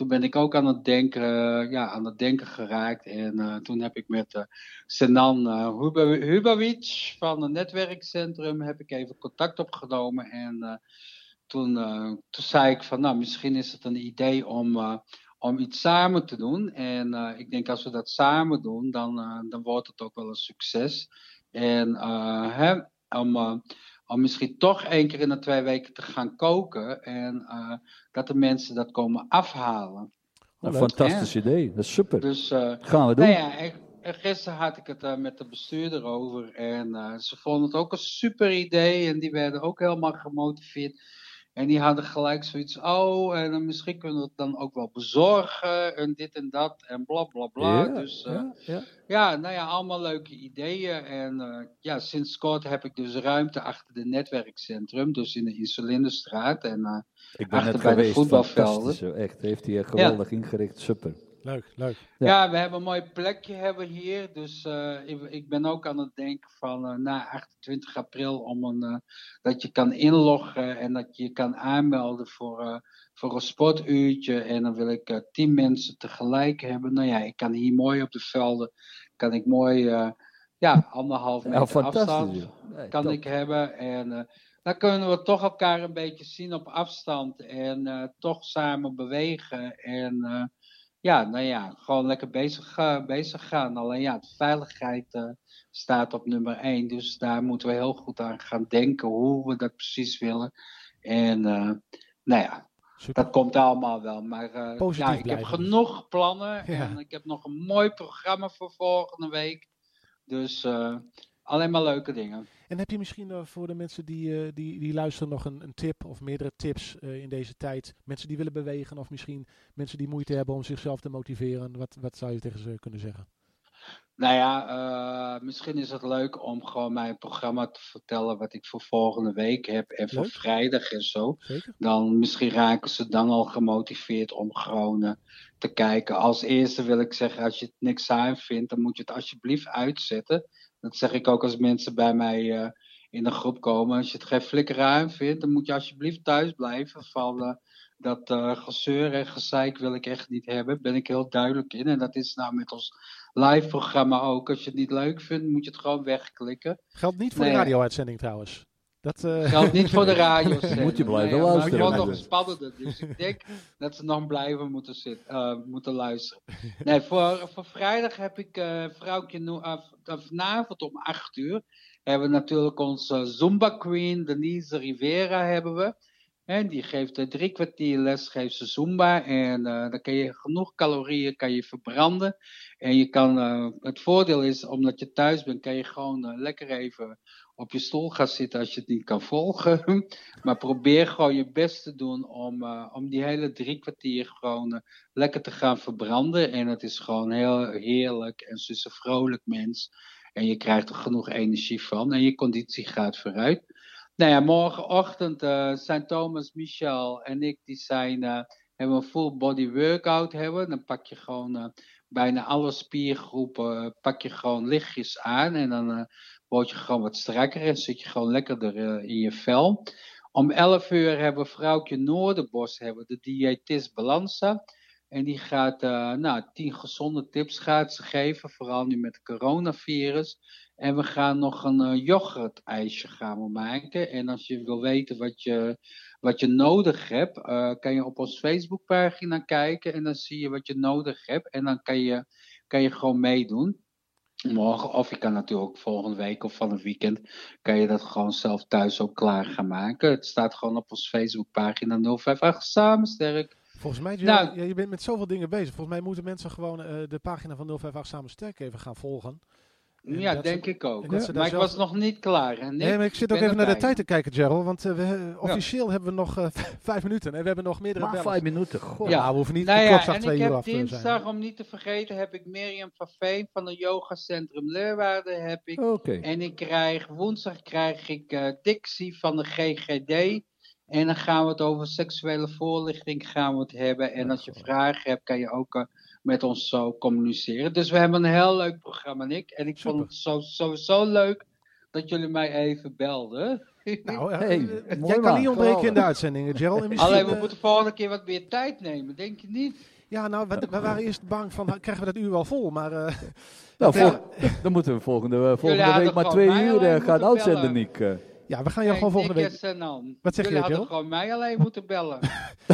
[SPEAKER 8] toen ben ik ook aan het denken, eh, ja, aan het denken geraakt. En eh, toen heb ik met eh Senan Hubovic van het netwerkcentrum heb ik even contact opgenomen. En toen, toen zei ik van, nou, misschien is het een idee om, om iets samen te doen. En ik denk als we dat samen doen, dan, dan wordt het ook wel een succes. En om, om misschien toch één keer in de twee weken te gaan koken. En eh, dat de mensen dat komen afhalen.
[SPEAKER 1] Een fantastisch idee. Dat is super.
[SPEAKER 8] Dus eh,
[SPEAKER 1] Gaan we doen.
[SPEAKER 8] nou ja, en gisteren had ik het eh, met de bestuurder over. En ze vonden het ook een super idee. En die werden ook helemaal gemotiveerd. En die hadden gelijk zoiets. Oh, en dan misschien kunnen we het dan ook wel bezorgen. En dit en dat. En bla bla bla.
[SPEAKER 1] Ja,
[SPEAKER 8] dus eh,
[SPEAKER 1] ja, ja.
[SPEAKER 8] ja, nou ja, allemaal leuke ideeën. En eh, ja, sinds kort heb ik dus ruimte achter het netwerkcentrum. Dus in de Insulinenstraat. En eh,
[SPEAKER 1] Ik ben
[SPEAKER 8] achter
[SPEAKER 1] net
[SPEAKER 8] bij de
[SPEAKER 1] geweest.
[SPEAKER 8] voetbalvelden.
[SPEAKER 1] Echt, heeft hij eh, geweldig ingericht. Super.
[SPEAKER 3] Leuk, leuk.
[SPEAKER 1] Ja.
[SPEAKER 8] Ja. we hebben een mooi plekje hebben hier. Dus eh, ik, ik ben ook aan het denken van eh, na 28 april om een, eh, dat je kan inloggen en dat je je kan aanmelden voor, eh, voor een sportuurtje. En dan wil ik tien mensen tegelijk hebben. Nou ja, ik kan hier mooi op de velden, kan ik mooi, eh, ja, anderhalf
[SPEAKER 1] Ja,
[SPEAKER 8] meter afstand.
[SPEAKER 1] Nee,
[SPEAKER 8] kan
[SPEAKER 1] top.
[SPEAKER 8] ik hebben. En eh, dan kunnen we toch elkaar een beetje zien op afstand en eh, toch samen bewegen. En eh, ja, nou ja, gewoon lekker bezig, eh, bezig gaan. Alleen ja, de veiligheid eh, staat op nummer één. Dus daar moeten we heel goed aan gaan denken hoe we dat precies willen. En eh, nou ja,
[SPEAKER 3] Super.
[SPEAKER 8] dat komt allemaal wel. Maar
[SPEAKER 3] Positief
[SPEAKER 8] ja, ik heb genoeg plannen.
[SPEAKER 3] Ja.
[SPEAKER 8] En ik heb nog een mooi programma voor volgende week. Dus alleen maar leuke dingen.
[SPEAKER 3] En heb je misschien eh, voor de mensen die, eh, die, die luisteren nog een, een tip of meerdere tips eh, in deze tijd? Mensen die willen bewegen of misschien mensen die moeite hebben om zichzelf te motiveren. Wat, wat zou je tegen ze kunnen zeggen?
[SPEAKER 8] Nou ja, misschien is het leuk om gewoon mijn programma te vertellen wat ik voor volgende week heb en voor
[SPEAKER 3] Leuk.
[SPEAKER 8] vrijdag en zo.
[SPEAKER 3] Zeker?
[SPEAKER 8] Dan misschien raken ze dan al gemotiveerd om gewoon te kijken. Als eerste wil ik zeggen, als je het niks aan vindt, dan moet je het alsjeblieft uitzetten. Dat zeg ik ook als mensen bij mij eh, in de groep komen. Als je het geen flikker aan vindt, dan moet je alsjeblieft thuis blijven. Van eh, dat eh gezeur en gezeik wil ik echt niet hebben. Ben ik heel duidelijk in. En dat is nou met ons live programma ook. Als je het niet leuk vindt, moet je het gewoon wegklikken.
[SPEAKER 3] Geldt niet voor
[SPEAKER 8] Nee.
[SPEAKER 3] de radio-uitzending trouwens. Dat eh,
[SPEAKER 8] Geldt niet voor de radio.
[SPEAKER 1] Moet je blijven
[SPEAKER 8] maar
[SPEAKER 1] luisteren,
[SPEAKER 8] Het wordt nog spannender. Dus ik denk dat ze nog blijven moeten, zitten, eh, moeten luisteren. Nee, voor, voor vrijdag heb ik eh vrouwtje vanavond om 8 uur. Hebben we natuurlijk onze Zumba Queen, Denise Rivera hebben we. En die geeft drie kwartier les, geeft ze Zumba. En eh, dan kan je genoeg calorieën kan je verbranden. En je kan, eh, het voordeel is, omdat je thuis bent, kan je gewoon lekker even op je stoel gaan zitten als je het niet kan volgen. maar probeer gewoon je best te doen om, eh, om die hele drie kwartier gewoon eh, lekker te gaan verbranden. En het is gewoon heel heerlijk. En ze een vrolijk mens. En je krijgt er genoeg energie van. En je conditie gaat vooruit. Nou ja, morgenochtend eh, zijn Thomas, Michel en ik, die zijn, hebben een full body workout hebben. Dan pak je gewoon bijna alle spiergroepen, pak je gewoon lichtjes aan. En dan word je gewoon wat strakker en zit je gewoon lekkerder eh, in je vel. Om 11 uur hebben we vrouwtje Noorderbos, hebben de diëtist Balanza. En die gaat, eh, nou, 10 gezonde tips gaat ze geven, vooral nu met het coronavirus. En we gaan nog een eh yoghurt-ijsje gaan we maken. En als je wil weten wat je, wat je nodig hebt, kan je op ons Facebookpagina kijken. En dan zie je wat je nodig hebt. En dan kan je, kan je gewoon meedoen. Morgen, of je kan natuurlijk volgende week of van een weekend, kan je dat gewoon zelf thuis ook klaar gaan maken. Het staat gewoon op ons Facebookpagina 058 Samen Sterk.
[SPEAKER 3] volgens mij,
[SPEAKER 8] Nou-
[SPEAKER 3] ja, je bent met zoveel dingen bezig. Volgens mij moeten mensen gewoon eh, de pagina van 058 Samen Sterk even gaan volgen. En
[SPEAKER 8] Ja, denk
[SPEAKER 3] ze-
[SPEAKER 8] ik ook. Maar ik was nog niet klaar. Hè?
[SPEAKER 3] Nee, maar ik zit ook even naar de tijd te kijken, Gerald. Want eh, we, officieel hebben we nog eh, vijf minuten. En we hebben nog meerdere
[SPEAKER 1] Maar vijf minuten, goh.
[SPEAKER 3] Ja, we hoeven niet
[SPEAKER 8] Nou ja,
[SPEAKER 3] klokslag
[SPEAKER 8] en
[SPEAKER 3] twee
[SPEAKER 8] ik
[SPEAKER 3] uur
[SPEAKER 8] heb
[SPEAKER 3] af te zijn.
[SPEAKER 8] dinsdag, om niet te vergeten, heb ik Mirjam van Veen van het yogacentrum Leeuwarden. Heb ik.
[SPEAKER 1] Oké.
[SPEAKER 8] En ik krijg, woensdag krijg ik eh Dixie van de GGD. En dan gaan we het over seksuele voorlichting gaan we het hebben. En als je vragen hebt, kan je ook met ons zo communiceren. Dus we hebben een heel leuk programma, Nick. En ik vond het zo, sowieso leuk dat jullie mij even belden.
[SPEAKER 3] Nou,
[SPEAKER 1] Hey,
[SPEAKER 3] eh, jij kan niet ontbreken in de uitzendingen, Gerald. En misschien,
[SPEAKER 8] Alleen we
[SPEAKER 3] eh,
[SPEAKER 8] moeten volgende keer wat meer tijd nemen, denk je niet?
[SPEAKER 3] Ja, nou, we, we waren eerst bang van, krijgen we dat uur wel vol? Maar eh,
[SPEAKER 1] Nou, vol- dan moeten we volgende, volgende week maar twee uur gaan uitzenden. Nick. Eh.
[SPEAKER 3] ja, we gaan jou gewoon volgende week...
[SPEAKER 8] En dan.
[SPEAKER 3] Wat zeg
[SPEAKER 8] Jullie
[SPEAKER 3] je,
[SPEAKER 8] hadden gewoon mij alleen moeten bellen.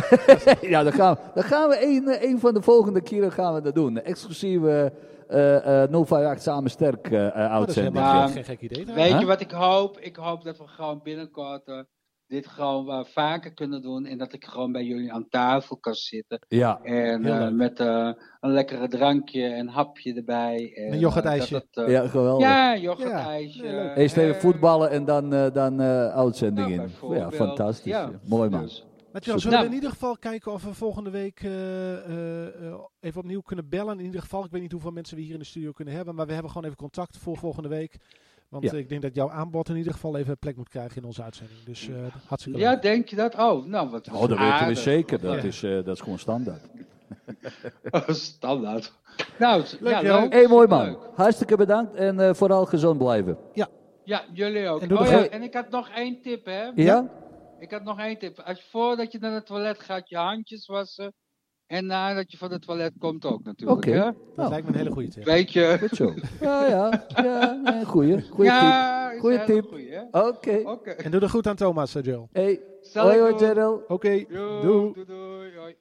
[SPEAKER 1] ja, dan gaan, we- dan gaan we een, eh, een van de volgende keren gaan we dat doen. Exclusieve eh eh 058 Samen Sterk eh, eh,
[SPEAKER 3] dat is
[SPEAKER 1] uitzending.
[SPEAKER 3] helemaal
[SPEAKER 8] Ja.
[SPEAKER 3] geen, gek idee.
[SPEAKER 8] Weet je wat ik hoop? Ik hoop dat we gewoon binnenkort eh, dit gewoon eh, vaker kunnen doen. En dat ik gewoon bij jullie aan tafel kan zitten.
[SPEAKER 1] Ja,
[SPEAKER 8] En eh, met eh, een lekkere drankje en hapje erbij. En,
[SPEAKER 3] Een yoghurtijsje.
[SPEAKER 8] eh, dat het, eh,
[SPEAKER 1] ja, geweldig.
[SPEAKER 8] ja, yoghurtijsje.
[SPEAKER 3] Ja.
[SPEAKER 1] Eerst even voetballen en dan, eh, dan eh, uitzending
[SPEAKER 8] Ja,
[SPEAKER 1] in. Ja, fantastisch.
[SPEAKER 8] Ja.
[SPEAKER 1] Mooi man.
[SPEAKER 8] dus.
[SPEAKER 3] Maar zullen we
[SPEAKER 8] Nou.
[SPEAKER 3] in ieder geval kijken of we volgende week eh, eh, eh, even opnieuw kunnen bellen? In ieder geval, ik weet niet hoeveel mensen we hier in de studio kunnen hebben, maar we hebben gewoon even contact voor volgende week. Want
[SPEAKER 1] Ja.
[SPEAKER 3] ik denk dat jouw aanbod in ieder geval even plek moet krijgen in onze uitzending. Dus eh, hartstikke
[SPEAKER 8] Ja,
[SPEAKER 3] leuk.
[SPEAKER 8] denk je dat? Oh, nou wat
[SPEAKER 1] Oh, dat weten we zeker. Dat,
[SPEAKER 3] Ja.
[SPEAKER 1] is, eh, dat is gewoon standaard.
[SPEAKER 8] Standaard. Nou,
[SPEAKER 3] Leuk,
[SPEAKER 8] ja.
[SPEAKER 1] Hé, mooi man.
[SPEAKER 8] Leuk.
[SPEAKER 1] Hartstikke bedankt en eh, vooral gezond blijven.
[SPEAKER 8] Ja, jullie ook.
[SPEAKER 3] En
[SPEAKER 8] oh, ja, en ik had nog één tip, hè?
[SPEAKER 1] Ja?
[SPEAKER 8] Ik had nog één tip. Als voordat je naar het toilet gaat, je handjes wassen. En nadat je van het toilet komt ook natuurlijk.
[SPEAKER 1] Oké.
[SPEAKER 8] Hè?
[SPEAKER 3] Dat
[SPEAKER 1] Nou,
[SPEAKER 3] lijkt me een hele goede tip.
[SPEAKER 8] Weet je?
[SPEAKER 1] goed zo. Ja, ja. ja nee, goeie. Goeie
[SPEAKER 8] ja,
[SPEAKER 1] tip.
[SPEAKER 8] goeie,
[SPEAKER 1] tip. Oké.
[SPEAKER 8] Oké.
[SPEAKER 3] En doe er goed aan Thomas, eh, Jill.
[SPEAKER 1] Hey. Hoi, hoi. Gerald.
[SPEAKER 3] Oké,
[SPEAKER 8] Doei,
[SPEAKER 3] doei.
[SPEAKER 8] doei.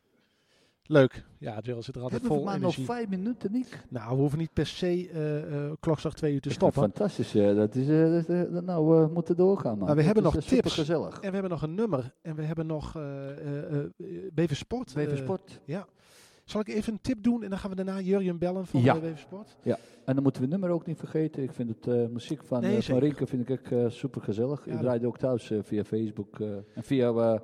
[SPEAKER 3] Leuk. Ja, Jill zit er altijd
[SPEAKER 1] Hebben we
[SPEAKER 3] vol
[SPEAKER 1] maar nog vijf minuten, Nick?
[SPEAKER 3] Nou, we hoeven niet per se eh eh klokslag twee uur te stoppen.
[SPEAKER 1] Fantastisch. dat is, eh, dat, nou, we moeten doorgaan, man.
[SPEAKER 3] Maar we hebben nog tips.
[SPEAKER 1] supergezellig.
[SPEAKER 3] En we hebben nog een nummer. En we hebben nog eh eh, eh, BV Sport.
[SPEAKER 1] BV Sport.
[SPEAKER 3] ja. Zal ik even een tip doen en dan gaan we daarna Jurjen bellen van
[SPEAKER 1] Ja.
[SPEAKER 3] BV Sport?
[SPEAKER 1] En dan moeten we het nummer ook niet vergeten. Ik vind het eh, muziek van,
[SPEAKER 3] Nee,
[SPEAKER 1] van. Rinke vind ik ook super gezellig.
[SPEAKER 3] Ja,
[SPEAKER 1] ik
[SPEAKER 3] dat-
[SPEAKER 1] draai ook thuis via Facebook. eh, en via eh,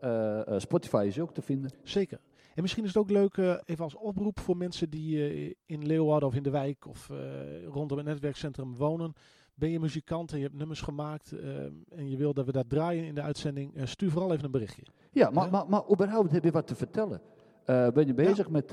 [SPEAKER 1] eh, eh, Spotify is ook te vinden.
[SPEAKER 3] Zeker. En misschien is het ook leuk, eh, even als oproep voor mensen die eh, in Leeuwarden of in de wijk of eh, rondom het netwerkcentrum wonen. Ben je muzikant en je hebt nummers gemaakt en je wil dat we dat draaien in de uitzending, stuur vooral even een berichtje.
[SPEAKER 1] Ja, maar, maar, maar überhaupt heb je wat te vertellen. Ben je bezig met,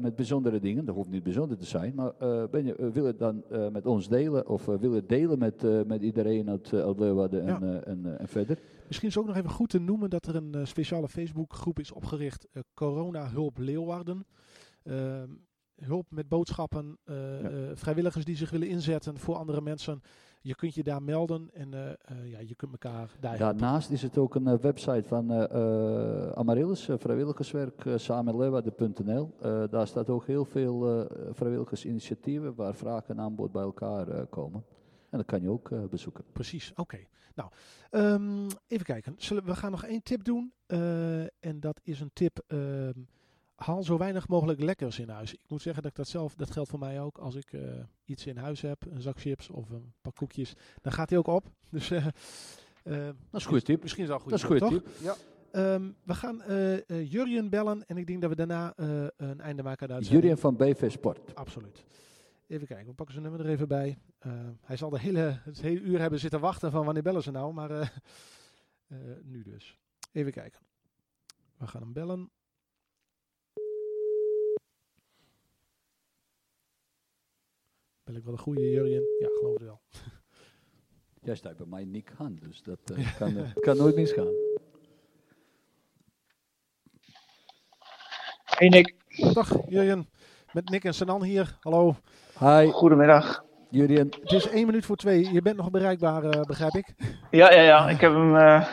[SPEAKER 1] met bijzondere dingen? Dat hoeft niet bijzonder te zijn, maar ben je, wil je het dan met ons delen of wil je het delen met, met iedereen uit, uit Leeuwarden en,
[SPEAKER 3] Ja.
[SPEAKER 1] en, en verder?
[SPEAKER 3] Misschien is ook nog even goed te noemen dat er een eh, speciale Facebookgroep is opgericht, eh, Corona Hulp Leeuwarden. Ehm, hulp met boodschappen, eh,
[SPEAKER 1] Ja.
[SPEAKER 3] vrijwilligers die zich willen inzetten voor andere mensen. Je kunt je daar melden en ja, je kunt elkaar daar.
[SPEAKER 1] Daarnaast is het ook een website van Amaryllis, vrijwilligerswerk, samenleeuwarden.nl. Daar staat ook heel veel vrijwilligersinitiatieven waar vraag en aanbod bij elkaar komen. En dat kan je ook bezoeken.
[SPEAKER 3] Precies, oké. Nou, ehm, even kijken. Zullen, we gaan nog één tip doen. eh, en dat is een tip. ehm, haal zo weinig mogelijk lekkers in huis. Ik moet zeggen dat ik dat zelf, dat geldt voor mij ook. Als ik eh, iets in huis heb, een zak chips of een pak koekjes, dan gaat die ook op. Dus eh,
[SPEAKER 1] Dat is een goede tip.
[SPEAKER 3] Misschien is dat een
[SPEAKER 1] Dat
[SPEAKER 3] goede
[SPEAKER 1] is een
[SPEAKER 3] tip.
[SPEAKER 1] Ja.
[SPEAKER 3] Ehm, we gaan Jurjen bellen en ik denk dat we daarna een einde maken aan de.
[SPEAKER 1] Jurien van BV Sport.
[SPEAKER 3] Absoluut. Even kijken, we pakken zijn nummer er even bij. Eh, hij zal de hele, het hele uur hebben zitten wachten van wanneer bellen ze nou, maar eh, eh, nu dus. Even kijken. We gaan hem bellen. Bel ik wel een goede Jurjen? Ja, geloof het wel.
[SPEAKER 1] Jij staat bij mij niet aan, dus dat kan, kan nooit misgaan.
[SPEAKER 9] Hey Nick,
[SPEAKER 3] Dag Jurjen, met Nick en Sanan hier. Hallo.
[SPEAKER 1] Hi,
[SPEAKER 9] goedemiddag.
[SPEAKER 1] Jurien.
[SPEAKER 3] Het is één minuut voor twee. Je bent nog bereikbaar, eh, begrijp ik?
[SPEAKER 9] Ja, ja, ja, ik heb hem. eh,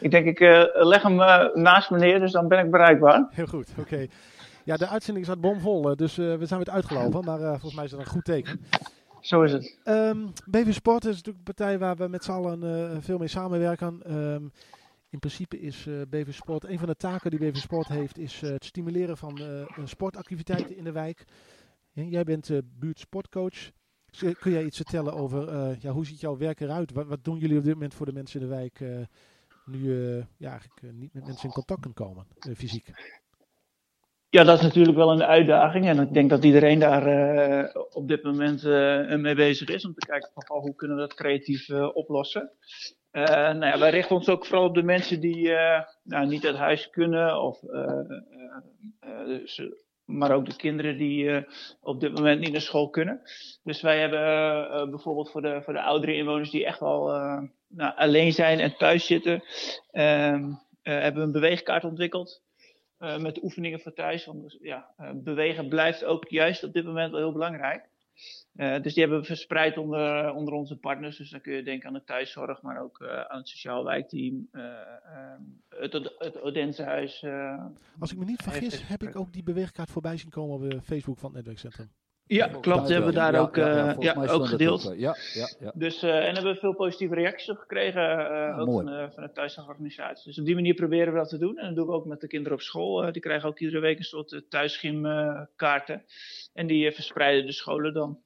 [SPEAKER 9] ik denk, ik eh, leg hem naast me neer, dus dan ben ik bereikbaar.
[SPEAKER 3] Heel goed, oké. Ja, de uitzending staat bomvol, dus we zijn weer uitgelopen. Maar volgens mij is dat een goed teken.
[SPEAKER 9] Zo is het.
[SPEAKER 3] Ehm BV Sport is natuurlijk een partij waar we met z'n allen veel mee samenwerken. Ehm, in principe is BV Sport, een van de taken die BV Sport heeft, is het stimuleren van sportactiviteiten in de wijk. Jij bent eh buurtsportcoach. Dus, eh, kun jij iets vertellen over eh, ja, hoe ziet jouw werk eruit? Wat, wat doen jullie op dit moment voor de mensen in de wijk eh, nu ja, eigenlijk niet met mensen in contact kunt komen, fysiek?
[SPEAKER 9] Ja, dat is natuurlijk wel een uitdaging. En ik denk dat iedereen daar op dit moment mee bezig is. Om te kijken van hoe kunnen we dat creatief oplossen. Eh, nou ja, wij richten ons ook vooral op de mensen die nou, niet uit huis kunnen. Of, dus, maar ook de kinderen die eh, op dit moment niet naar school kunnen. Dus wij hebben eh, eh, bijvoorbeeld voor de, voor de oudere inwoners die echt wel nou, alleen zijn en thuis zitten. ehm, eh, hebben we een beweegkaart ontwikkeld. met oefeningen voor thuis. Want dus, ja, bewegen blijft ook juist op dit moment wel heel belangrijk. Eh, dus die hebben we verspreid onder, onder onze partners. Dus dan kun je denken aan de thuiszorg, maar ook eh, aan het sociaal wijkteam, eh, ehm, het, het Odensehuis. eh.
[SPEAKER 3] Als ik me niet vergis, heb ik ook die beweegkaart voorbij zien komen op Facebook van het netwerkcentrum.
[SPEAKER 9] Ja, klopt. Die hebben we daar
[SPEAKER 1] Ja,
[SPEAKER 9] ook,
[SPEAKER 1] ja, ja,
[SPEAKER 9] eh, ja, ook gedeeld.
[SPEAKER 1] ook, eh, ja, ja, ja.
[SPEAKER 9] Dus, eh, en hebben we veel positieve reacties op gekregen, eh, ook van, de, van de thuiszorgorganisatie. Dus op die manier proberen we dat te doen. En dat doen we ook met de kinderen op school. Eh, die krijgen ook iedere week een soort uh, thuisgymkaarten. en die eh, verspreiden de scholen dan.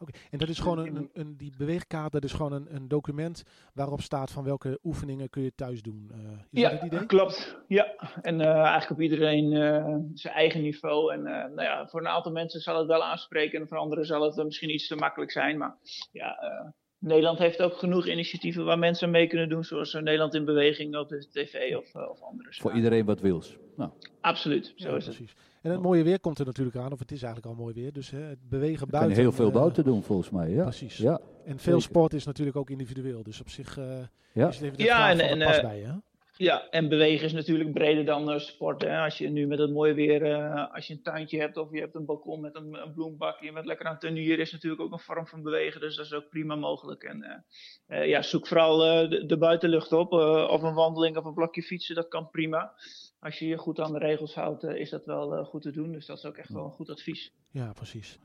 [SPEAKER 3] Oké, En dat is gewoon een, een, een- die beweegkaart, dat is gewoon een, een document waarop staat van welke oefeningen kun je thuis doen. Eh, is
[SPEAKER 9] ja,
[SPEAKER 3] dat het idee?
[SPEAKER 9] klopt. Ja, en eh, eigenlijk op iedereen eh, zijn eigen niveau. En eh, nou ja, voor een aantal mensen zal het wel aanspreken en voor anderen zal het misschien iets te makkelijk zijn. Maar ja, eh, Nederland heeft ook genoeg initiatieven waar mensen mee kunnen doen, zoals Nederland in Beweging op de tv of, of andere
[SPEAKER 1] Voor iedereen wat wils. Nou,
[SPEAKER 9] Absoluut, zo
[SPEAKER 3] Ja,
[SPEAKER 9] is het.
[SPEAKER 3] En het mooie weer komt er natuurlijk aan, of het is eigenlijk al mooi weer. Dus hè, het bewegen
[SPEAKER 1] je
[SPEAKER 3] buiten.
[SPEAKER 1] heel veel
[SPEAKER 3] eh,
[SPEAKER 1] buiten doen volgens mij. Ja.
[SPEAKER 3] Precies.
[SPEAKER 1] Ja,
[SPEAKER 3] En veel
[SPEAKER 1] zeker.
[SPEAKER 3] sport is natuurlijk ook individueel. Dus op zich eh,
[SPEAKER 1] ja.
[SPEAKER 3] is het even
[SPEAKER 9] Ja, en-
[SPEAKER 3] past
[SPEAKER 9] eh,
[SPEAKER 3] bij hè?
[SPEAKER 9] Ja, en bewegen is natuurlijk breder dan sport. Hè. Als je nu met het mooie weer, eh, als je een tuintje hebt of je hebt een balkon met een, een bloembak, je bent lekker aan het tuinieren, is natuurlijk ook een vorm van bewegen. Dus dat is ook prima mogelijk. En eh, eh, ja, zoek vooral eh, de, de buitenlucht op, eh, of een wandeling of een blokje fietsen, dat kan prima. Als je je goed aan de regels houdt, eh, is dat wel eh, goed te doen. Dus dat is ook echt wel een goed advies.
[SPEAKER 3] Ja, precies.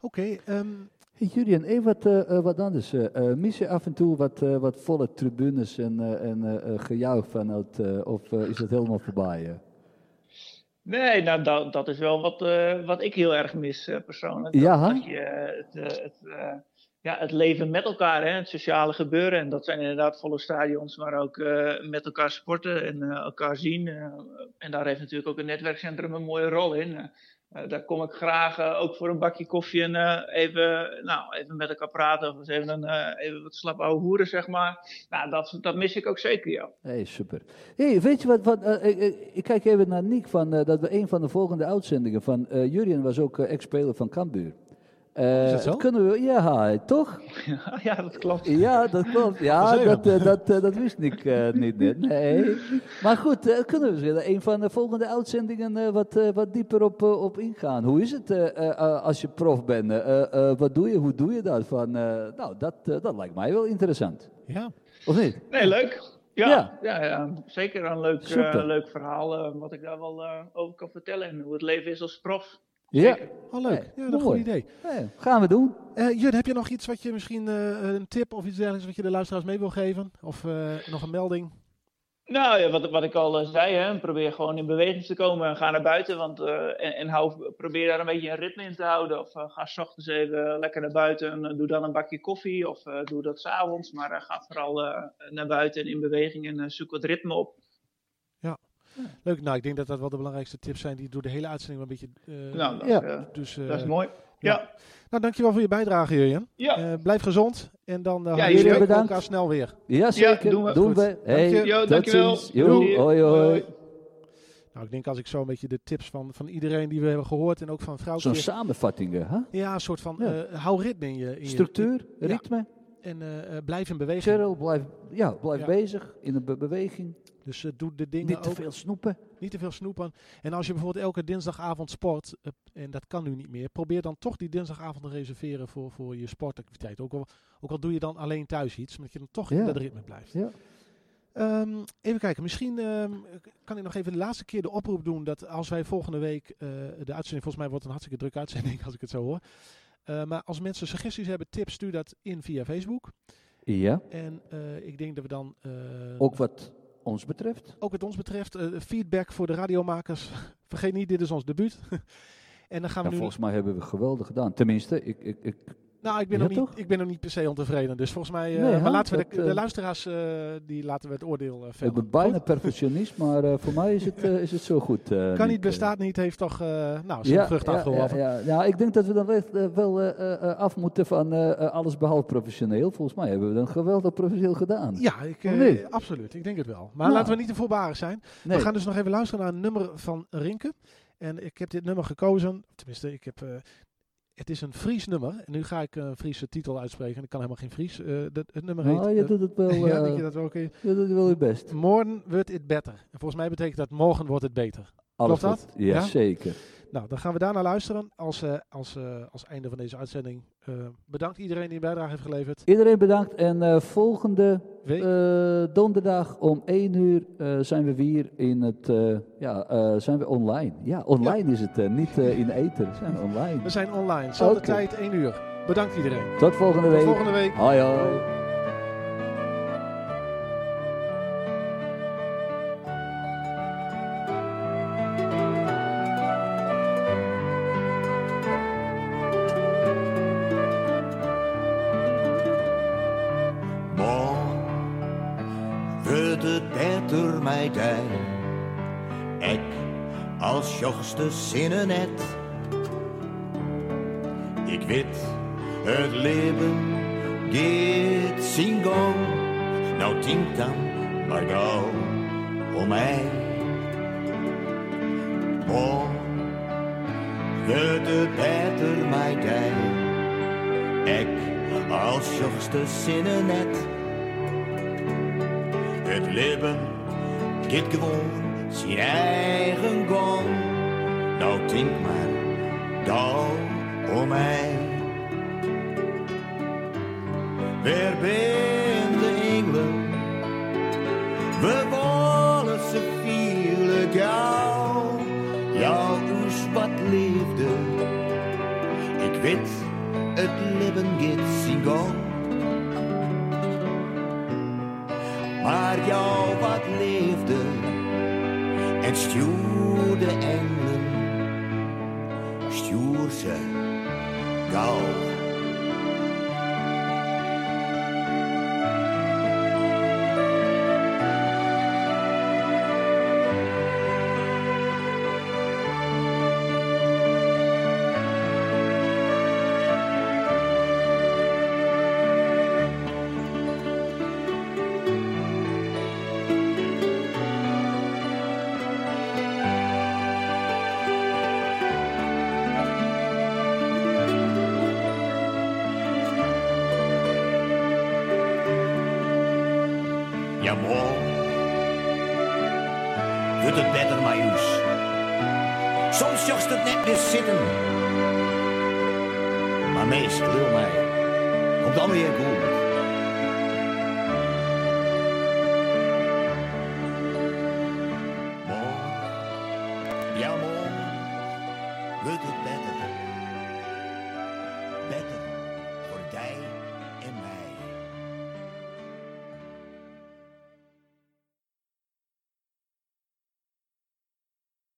[SPEAKER 3] Oké, ehm,
[SPEAKER 1] Hey, Julian, even wat, eh, wat anders. eh, mis je af en toe wat, eh, wat volle tribunes en, eh, en gejuich vanuit, eh, of is dat helemaal voorbij?
[SPEAKER 9] Nee, nou dat, dat is wel wat, eh, wat ik heel erg mis persoonlijk.
[SPEAKER 1] Ja,
[SPEAKER 9] dat,
[SPEAKER 1] hè?
[SPEAKER 9] dat je het, het, eh, ja, het leven met elkaar, hè, het sociale gebeuren. En dat zijn inderdaad volle stadions, maar ook eh, met elkaar sporten en eh, elkaar zien. eh, en daar heeft natuurlijk ook een netwerkcentrum een mooie rol in. Daar kom ik graag ook voor een bakje koffie en even, nou, even met elkaar praten. Of even, een, even wat slap ouwe hoeren, zeg maar. Nou, dat, dat mis ik ook zeker, ja.
[SPEAKER 1] Hey, super. Hey, weet je wat? ik, kijk even naar Niek van dat we een van de volgende uitzendingen van Jurien was ook ex-speler van Cambuur. Eh,
[SPEAKER 3] Is dat zo?
[SPEAKER 1] Kunnen we, ja, toch?
[SPEAKER 9] ja, dat klopt.
[SPEAKER 1] Ja, dat klopt. Ja, dat, eh, dat, eh, dat wist ik niet. Nee. Maar goed, kunnen we een van de volgende uitzendingen eh, wat, eh, wat dieper op, op ingaan. Hoe is het eh, eh, eh, als je prof bent? Eh, eh, wat doe je? Hoe doe je dat? Van, eh, nou, dat, dat lijkt mij wel interessant.
[SPEAKER 3] Ja.
[SPEAKER 1] Of niet?
[SPEAKER 9] Nee, leuk. Ja,
[SPEAKER 1] Ja.
[SPEAKER 9] ja. ja, zeker een leuk, eh, leuk verhaal wat ik daar wel eh, over kan vertellen. En hoe het leven is als prof.
[SPEAKER 1] Ja.
[SPEAKER 3] Oh, leuk.
[SPEAKER 1] Hey,
[SPEAKER 3] ja, dat is een goed idee.
[SPEAKER 1] Ja, gaan we doen.
[SPEAKER 3] Eh Jut, heb je nog iets wat je misschien eh, een tip of iets dergelijks wat je de luisteraars mee wil geven? Of eh, nog een melding?
[SPEAKER 9] Nou ja, wat, wat ik al zei, hè, probeer gewoon in beweging te komen en ga naar buiten. Want, eh, en en hou, probeer daar een beetje een ritme in te houden. Of ga s ochtends even lekker naar buiten en doe dan een bakje koffie. Of eh, doe dat s'avonds. Maar ga vooral eh, naar buiten en in beweging en zoek wat ritme op.
[SPEAKER 3] Leuk. Nou, ik denk dat dat wel de belangrijkste tips zijn die door de hele uitzending wel een beetje... eh,
[SPEAKER 9] Nou, dat,
[SPEAKER 1] Ja.
[SPEAKER 9] is, eh,
[SPEAKER 3] dus, eh,
[SPEAKER 9] dat is mooi.
[SPEAKER 3] ja.
[SPEAKER 9] Ja,
[SPEAKER 3] Nou, dankjewel voor je bijdrage, Jurjen.
[SPEAKER 9] ja.
[SPEAKER 3] Eh, blijf gezond en dan uh,
[SPEAKER 9] Ja,
[SPEAKER 3] jullie
[SPEAKER 1] bedankt.
[SPEAKER 3] elkaar snel weer.
[SPEAKER 1] Ja, zeker.
[SPEAKER 9] doen we.
[SPEAKER 1] Doen we.
[SPEAKER 3] Dank
[SPEAKER 1] Hey,
[SPEAKER 3] je.
[SPEAKER 9] Jo,
[SPEAKER 1] tot
[SPEAKER 9] dankjewel.
[SPEAKER 1] hoi, hoi.
[SPEAKER 9] Hoi.
[SPEAKER 3] Nou, ik denk als ik zo een beetje de tips van, van iedereen die we hebben gehoord en ook van vrouwen.
[SPEAKER 1] Zo'n samenvattingen, hè?
[SPEAKER 3] Ja, een soort van,
[SPEAKER 1] Ja.
[SPEAKER 3] eh, hou ritme in je... In je-
[SPEAKER 1] Structuur,
[SPEAKER 3] Ja.
[SPEAKER 1] ritme.
[SPEAKER 3] en blijf in beweging.
[SPEAKER 1] Cheryl, blijf, ja, blijf
[SPEAKER 3] Ja.
[SPEAKER 1] bezig in de be- beweging.
[SPEAKER 3] Dus doe de dingen
[SPEAKER 1] Niet te
[SPEAKER 3] ook.
[SPEAKER 1] veel snoepen.
[SPEAKER 3] Niet te veel snoepen. En als je bijvoorbeeld elke dinsdagavond sport, eh, en dat kan nu niet meer, probeer dan toch die dinsdagavond te reserveren voor, voor je sportactiviteit. Ook al, ook al doe je dan alleen thuis iets, maar dat je dan toch
[SPEAKER 1] Ja.
[SPEAKER 3] in dat ritme blijft.
[SPEAKER 1] Ja.
[SPEAKER 3] Ehm, even kijken, misschien ehm, kan ik nog even de laatste keer de oproep doen dat als wij volgende week eh, de uitzending, volgens mij wordt een hartstikke drukke uitzending als ik het zo hoor. Eh, maar als mensen suggesties hebben, tips, stuur dat in via Facebook.
[SPEAKER 1] Ja,
[SPEAKER 3] En eh, ik denk dat we dan eh,
[SPEAKER 1] ook wat ons betreft.
[SPEAKER 3] ook wat ons betreft, eh, feedback voor de radiomakers. Vergeet niet, dit is ons debuut. en dan gaan we
[SPEAKER 1] Ja,
[SPEAKER 3] nu.
[SPEAKER 1] volgens mij hebben we geweldig gedaan. Tenminste, ik, ik, ik,
[SPEAKER 3] Nou, ik ben,
[SPEAKER 1] Ja,
[SPEAKER 3] nog niet, ik ben nog niet per se ontevreden. Dus volgens mij. eh,
[SPEAKER 1] Nee,
[SPEAKER 3] maar laten we de,
[SPEAKER 1] Dat,
[SPEAKER 3] de
[SPEAKER 1] eh,
[SPEAKER 3] luisteraars, eh, die laten we het oordeel uh,
[SPEAKER 1] ik
[SPEAKER 3] vellen.
[SPEAKER 1] ben bijna perfectionist, maar voor mij is het, is het zo goed.
[SPEAKER 3] Kan niet, bestaat niet, heeft toch. nou, zijn
[SPEAKER 1] Ja,
[SPEAKER 3] vrucht
[SPEAKER 1] ja, ja,
[SPEAKER 3] afgeworpen.
[SPEAKER 1] ja, ja, ik denk dat we dan wel, wel af moeten van alles behalve professioneel. Volgens mij hebben we dat geweldig professioneel gedaan.
[SPEAKER 3] Ja, ik, absoluut. Ik denk het wel. Maar
[SPEAKER 1] Nou.
[SPEAKER 3] laten we niet te voorbarig zijn.
[SPEAKER 1] Nee.
[SPEAKER 3] We gaan dus nog even luisteren naar een nummer van Rinke. En ik heb dit nummer gekozen. Tenminste, ik heb. Het is een Fries nummer. En nu ga ik een Friese titel uitspreken. Ik kan helemaal geen Fries. Eh, dat, het nummer heet.
[SPEAKER 1] Nou, je
[SPEAKER 3] eh,
[SPEAKER 1] doet het wel,
[SPEAKER 3] ja,
[SPEAKER 1] eh,
[SPEAKER 3] denk je dat wel oké?
[SPEAKER 1] je doet het wel je best.
[SPEAKER 3] Morgen wordt het beter. En volgens mij betekent dat morgen wordt het beter.
[SPEAKER 1] Alles
[SPEAKER 3] Klopt dat?
[SPEAKER 1] Ja,
[SPEAKER 3] Ja?
[SPEAKER 1] zeker.
[SPEAKER 3] Nou, dan gaan we daarna luisteren als, eh, als, eh, als einde van deze uitzending. Eh, bedankt iedereen die een bijdrage heeft geleverd.
[SPEAKER 1] Iedereen bedankt en volgende donderdag om 1 uur zijn we weer in het, ja, zijn we online. Ja, online is het, niet in de ether, we zijn online.
[SPEAKER 3] We zijn online. Zelfde tijd, 1 uur. Bedankt iedereen.
[SPEAKER 1] Tot volgende
[SPEAKER 3] Tot
[SPEAKER 1] week.
[SPEAKER 3] volgende week.
[SPEAKER 1] Hoi hoi.
[SPEAKER 6] Als jongste zinnen net. Ik weet, het leven gaat zijn gang. Nou denk dan maar gauw om mij. Morgen wordt het beter mij dij. Ik als jongste zinnen net. Het leven gaat gewoon zijn eigen gang. Nou denk maar gauw om mij. Waar ben de engelen? We willen ze vielen gauw. Ja, dus wat leefde. Ik weet, het leven gaat gang. Maar jou stuur ze Maar meestal, wil mij, komt dan weer goed.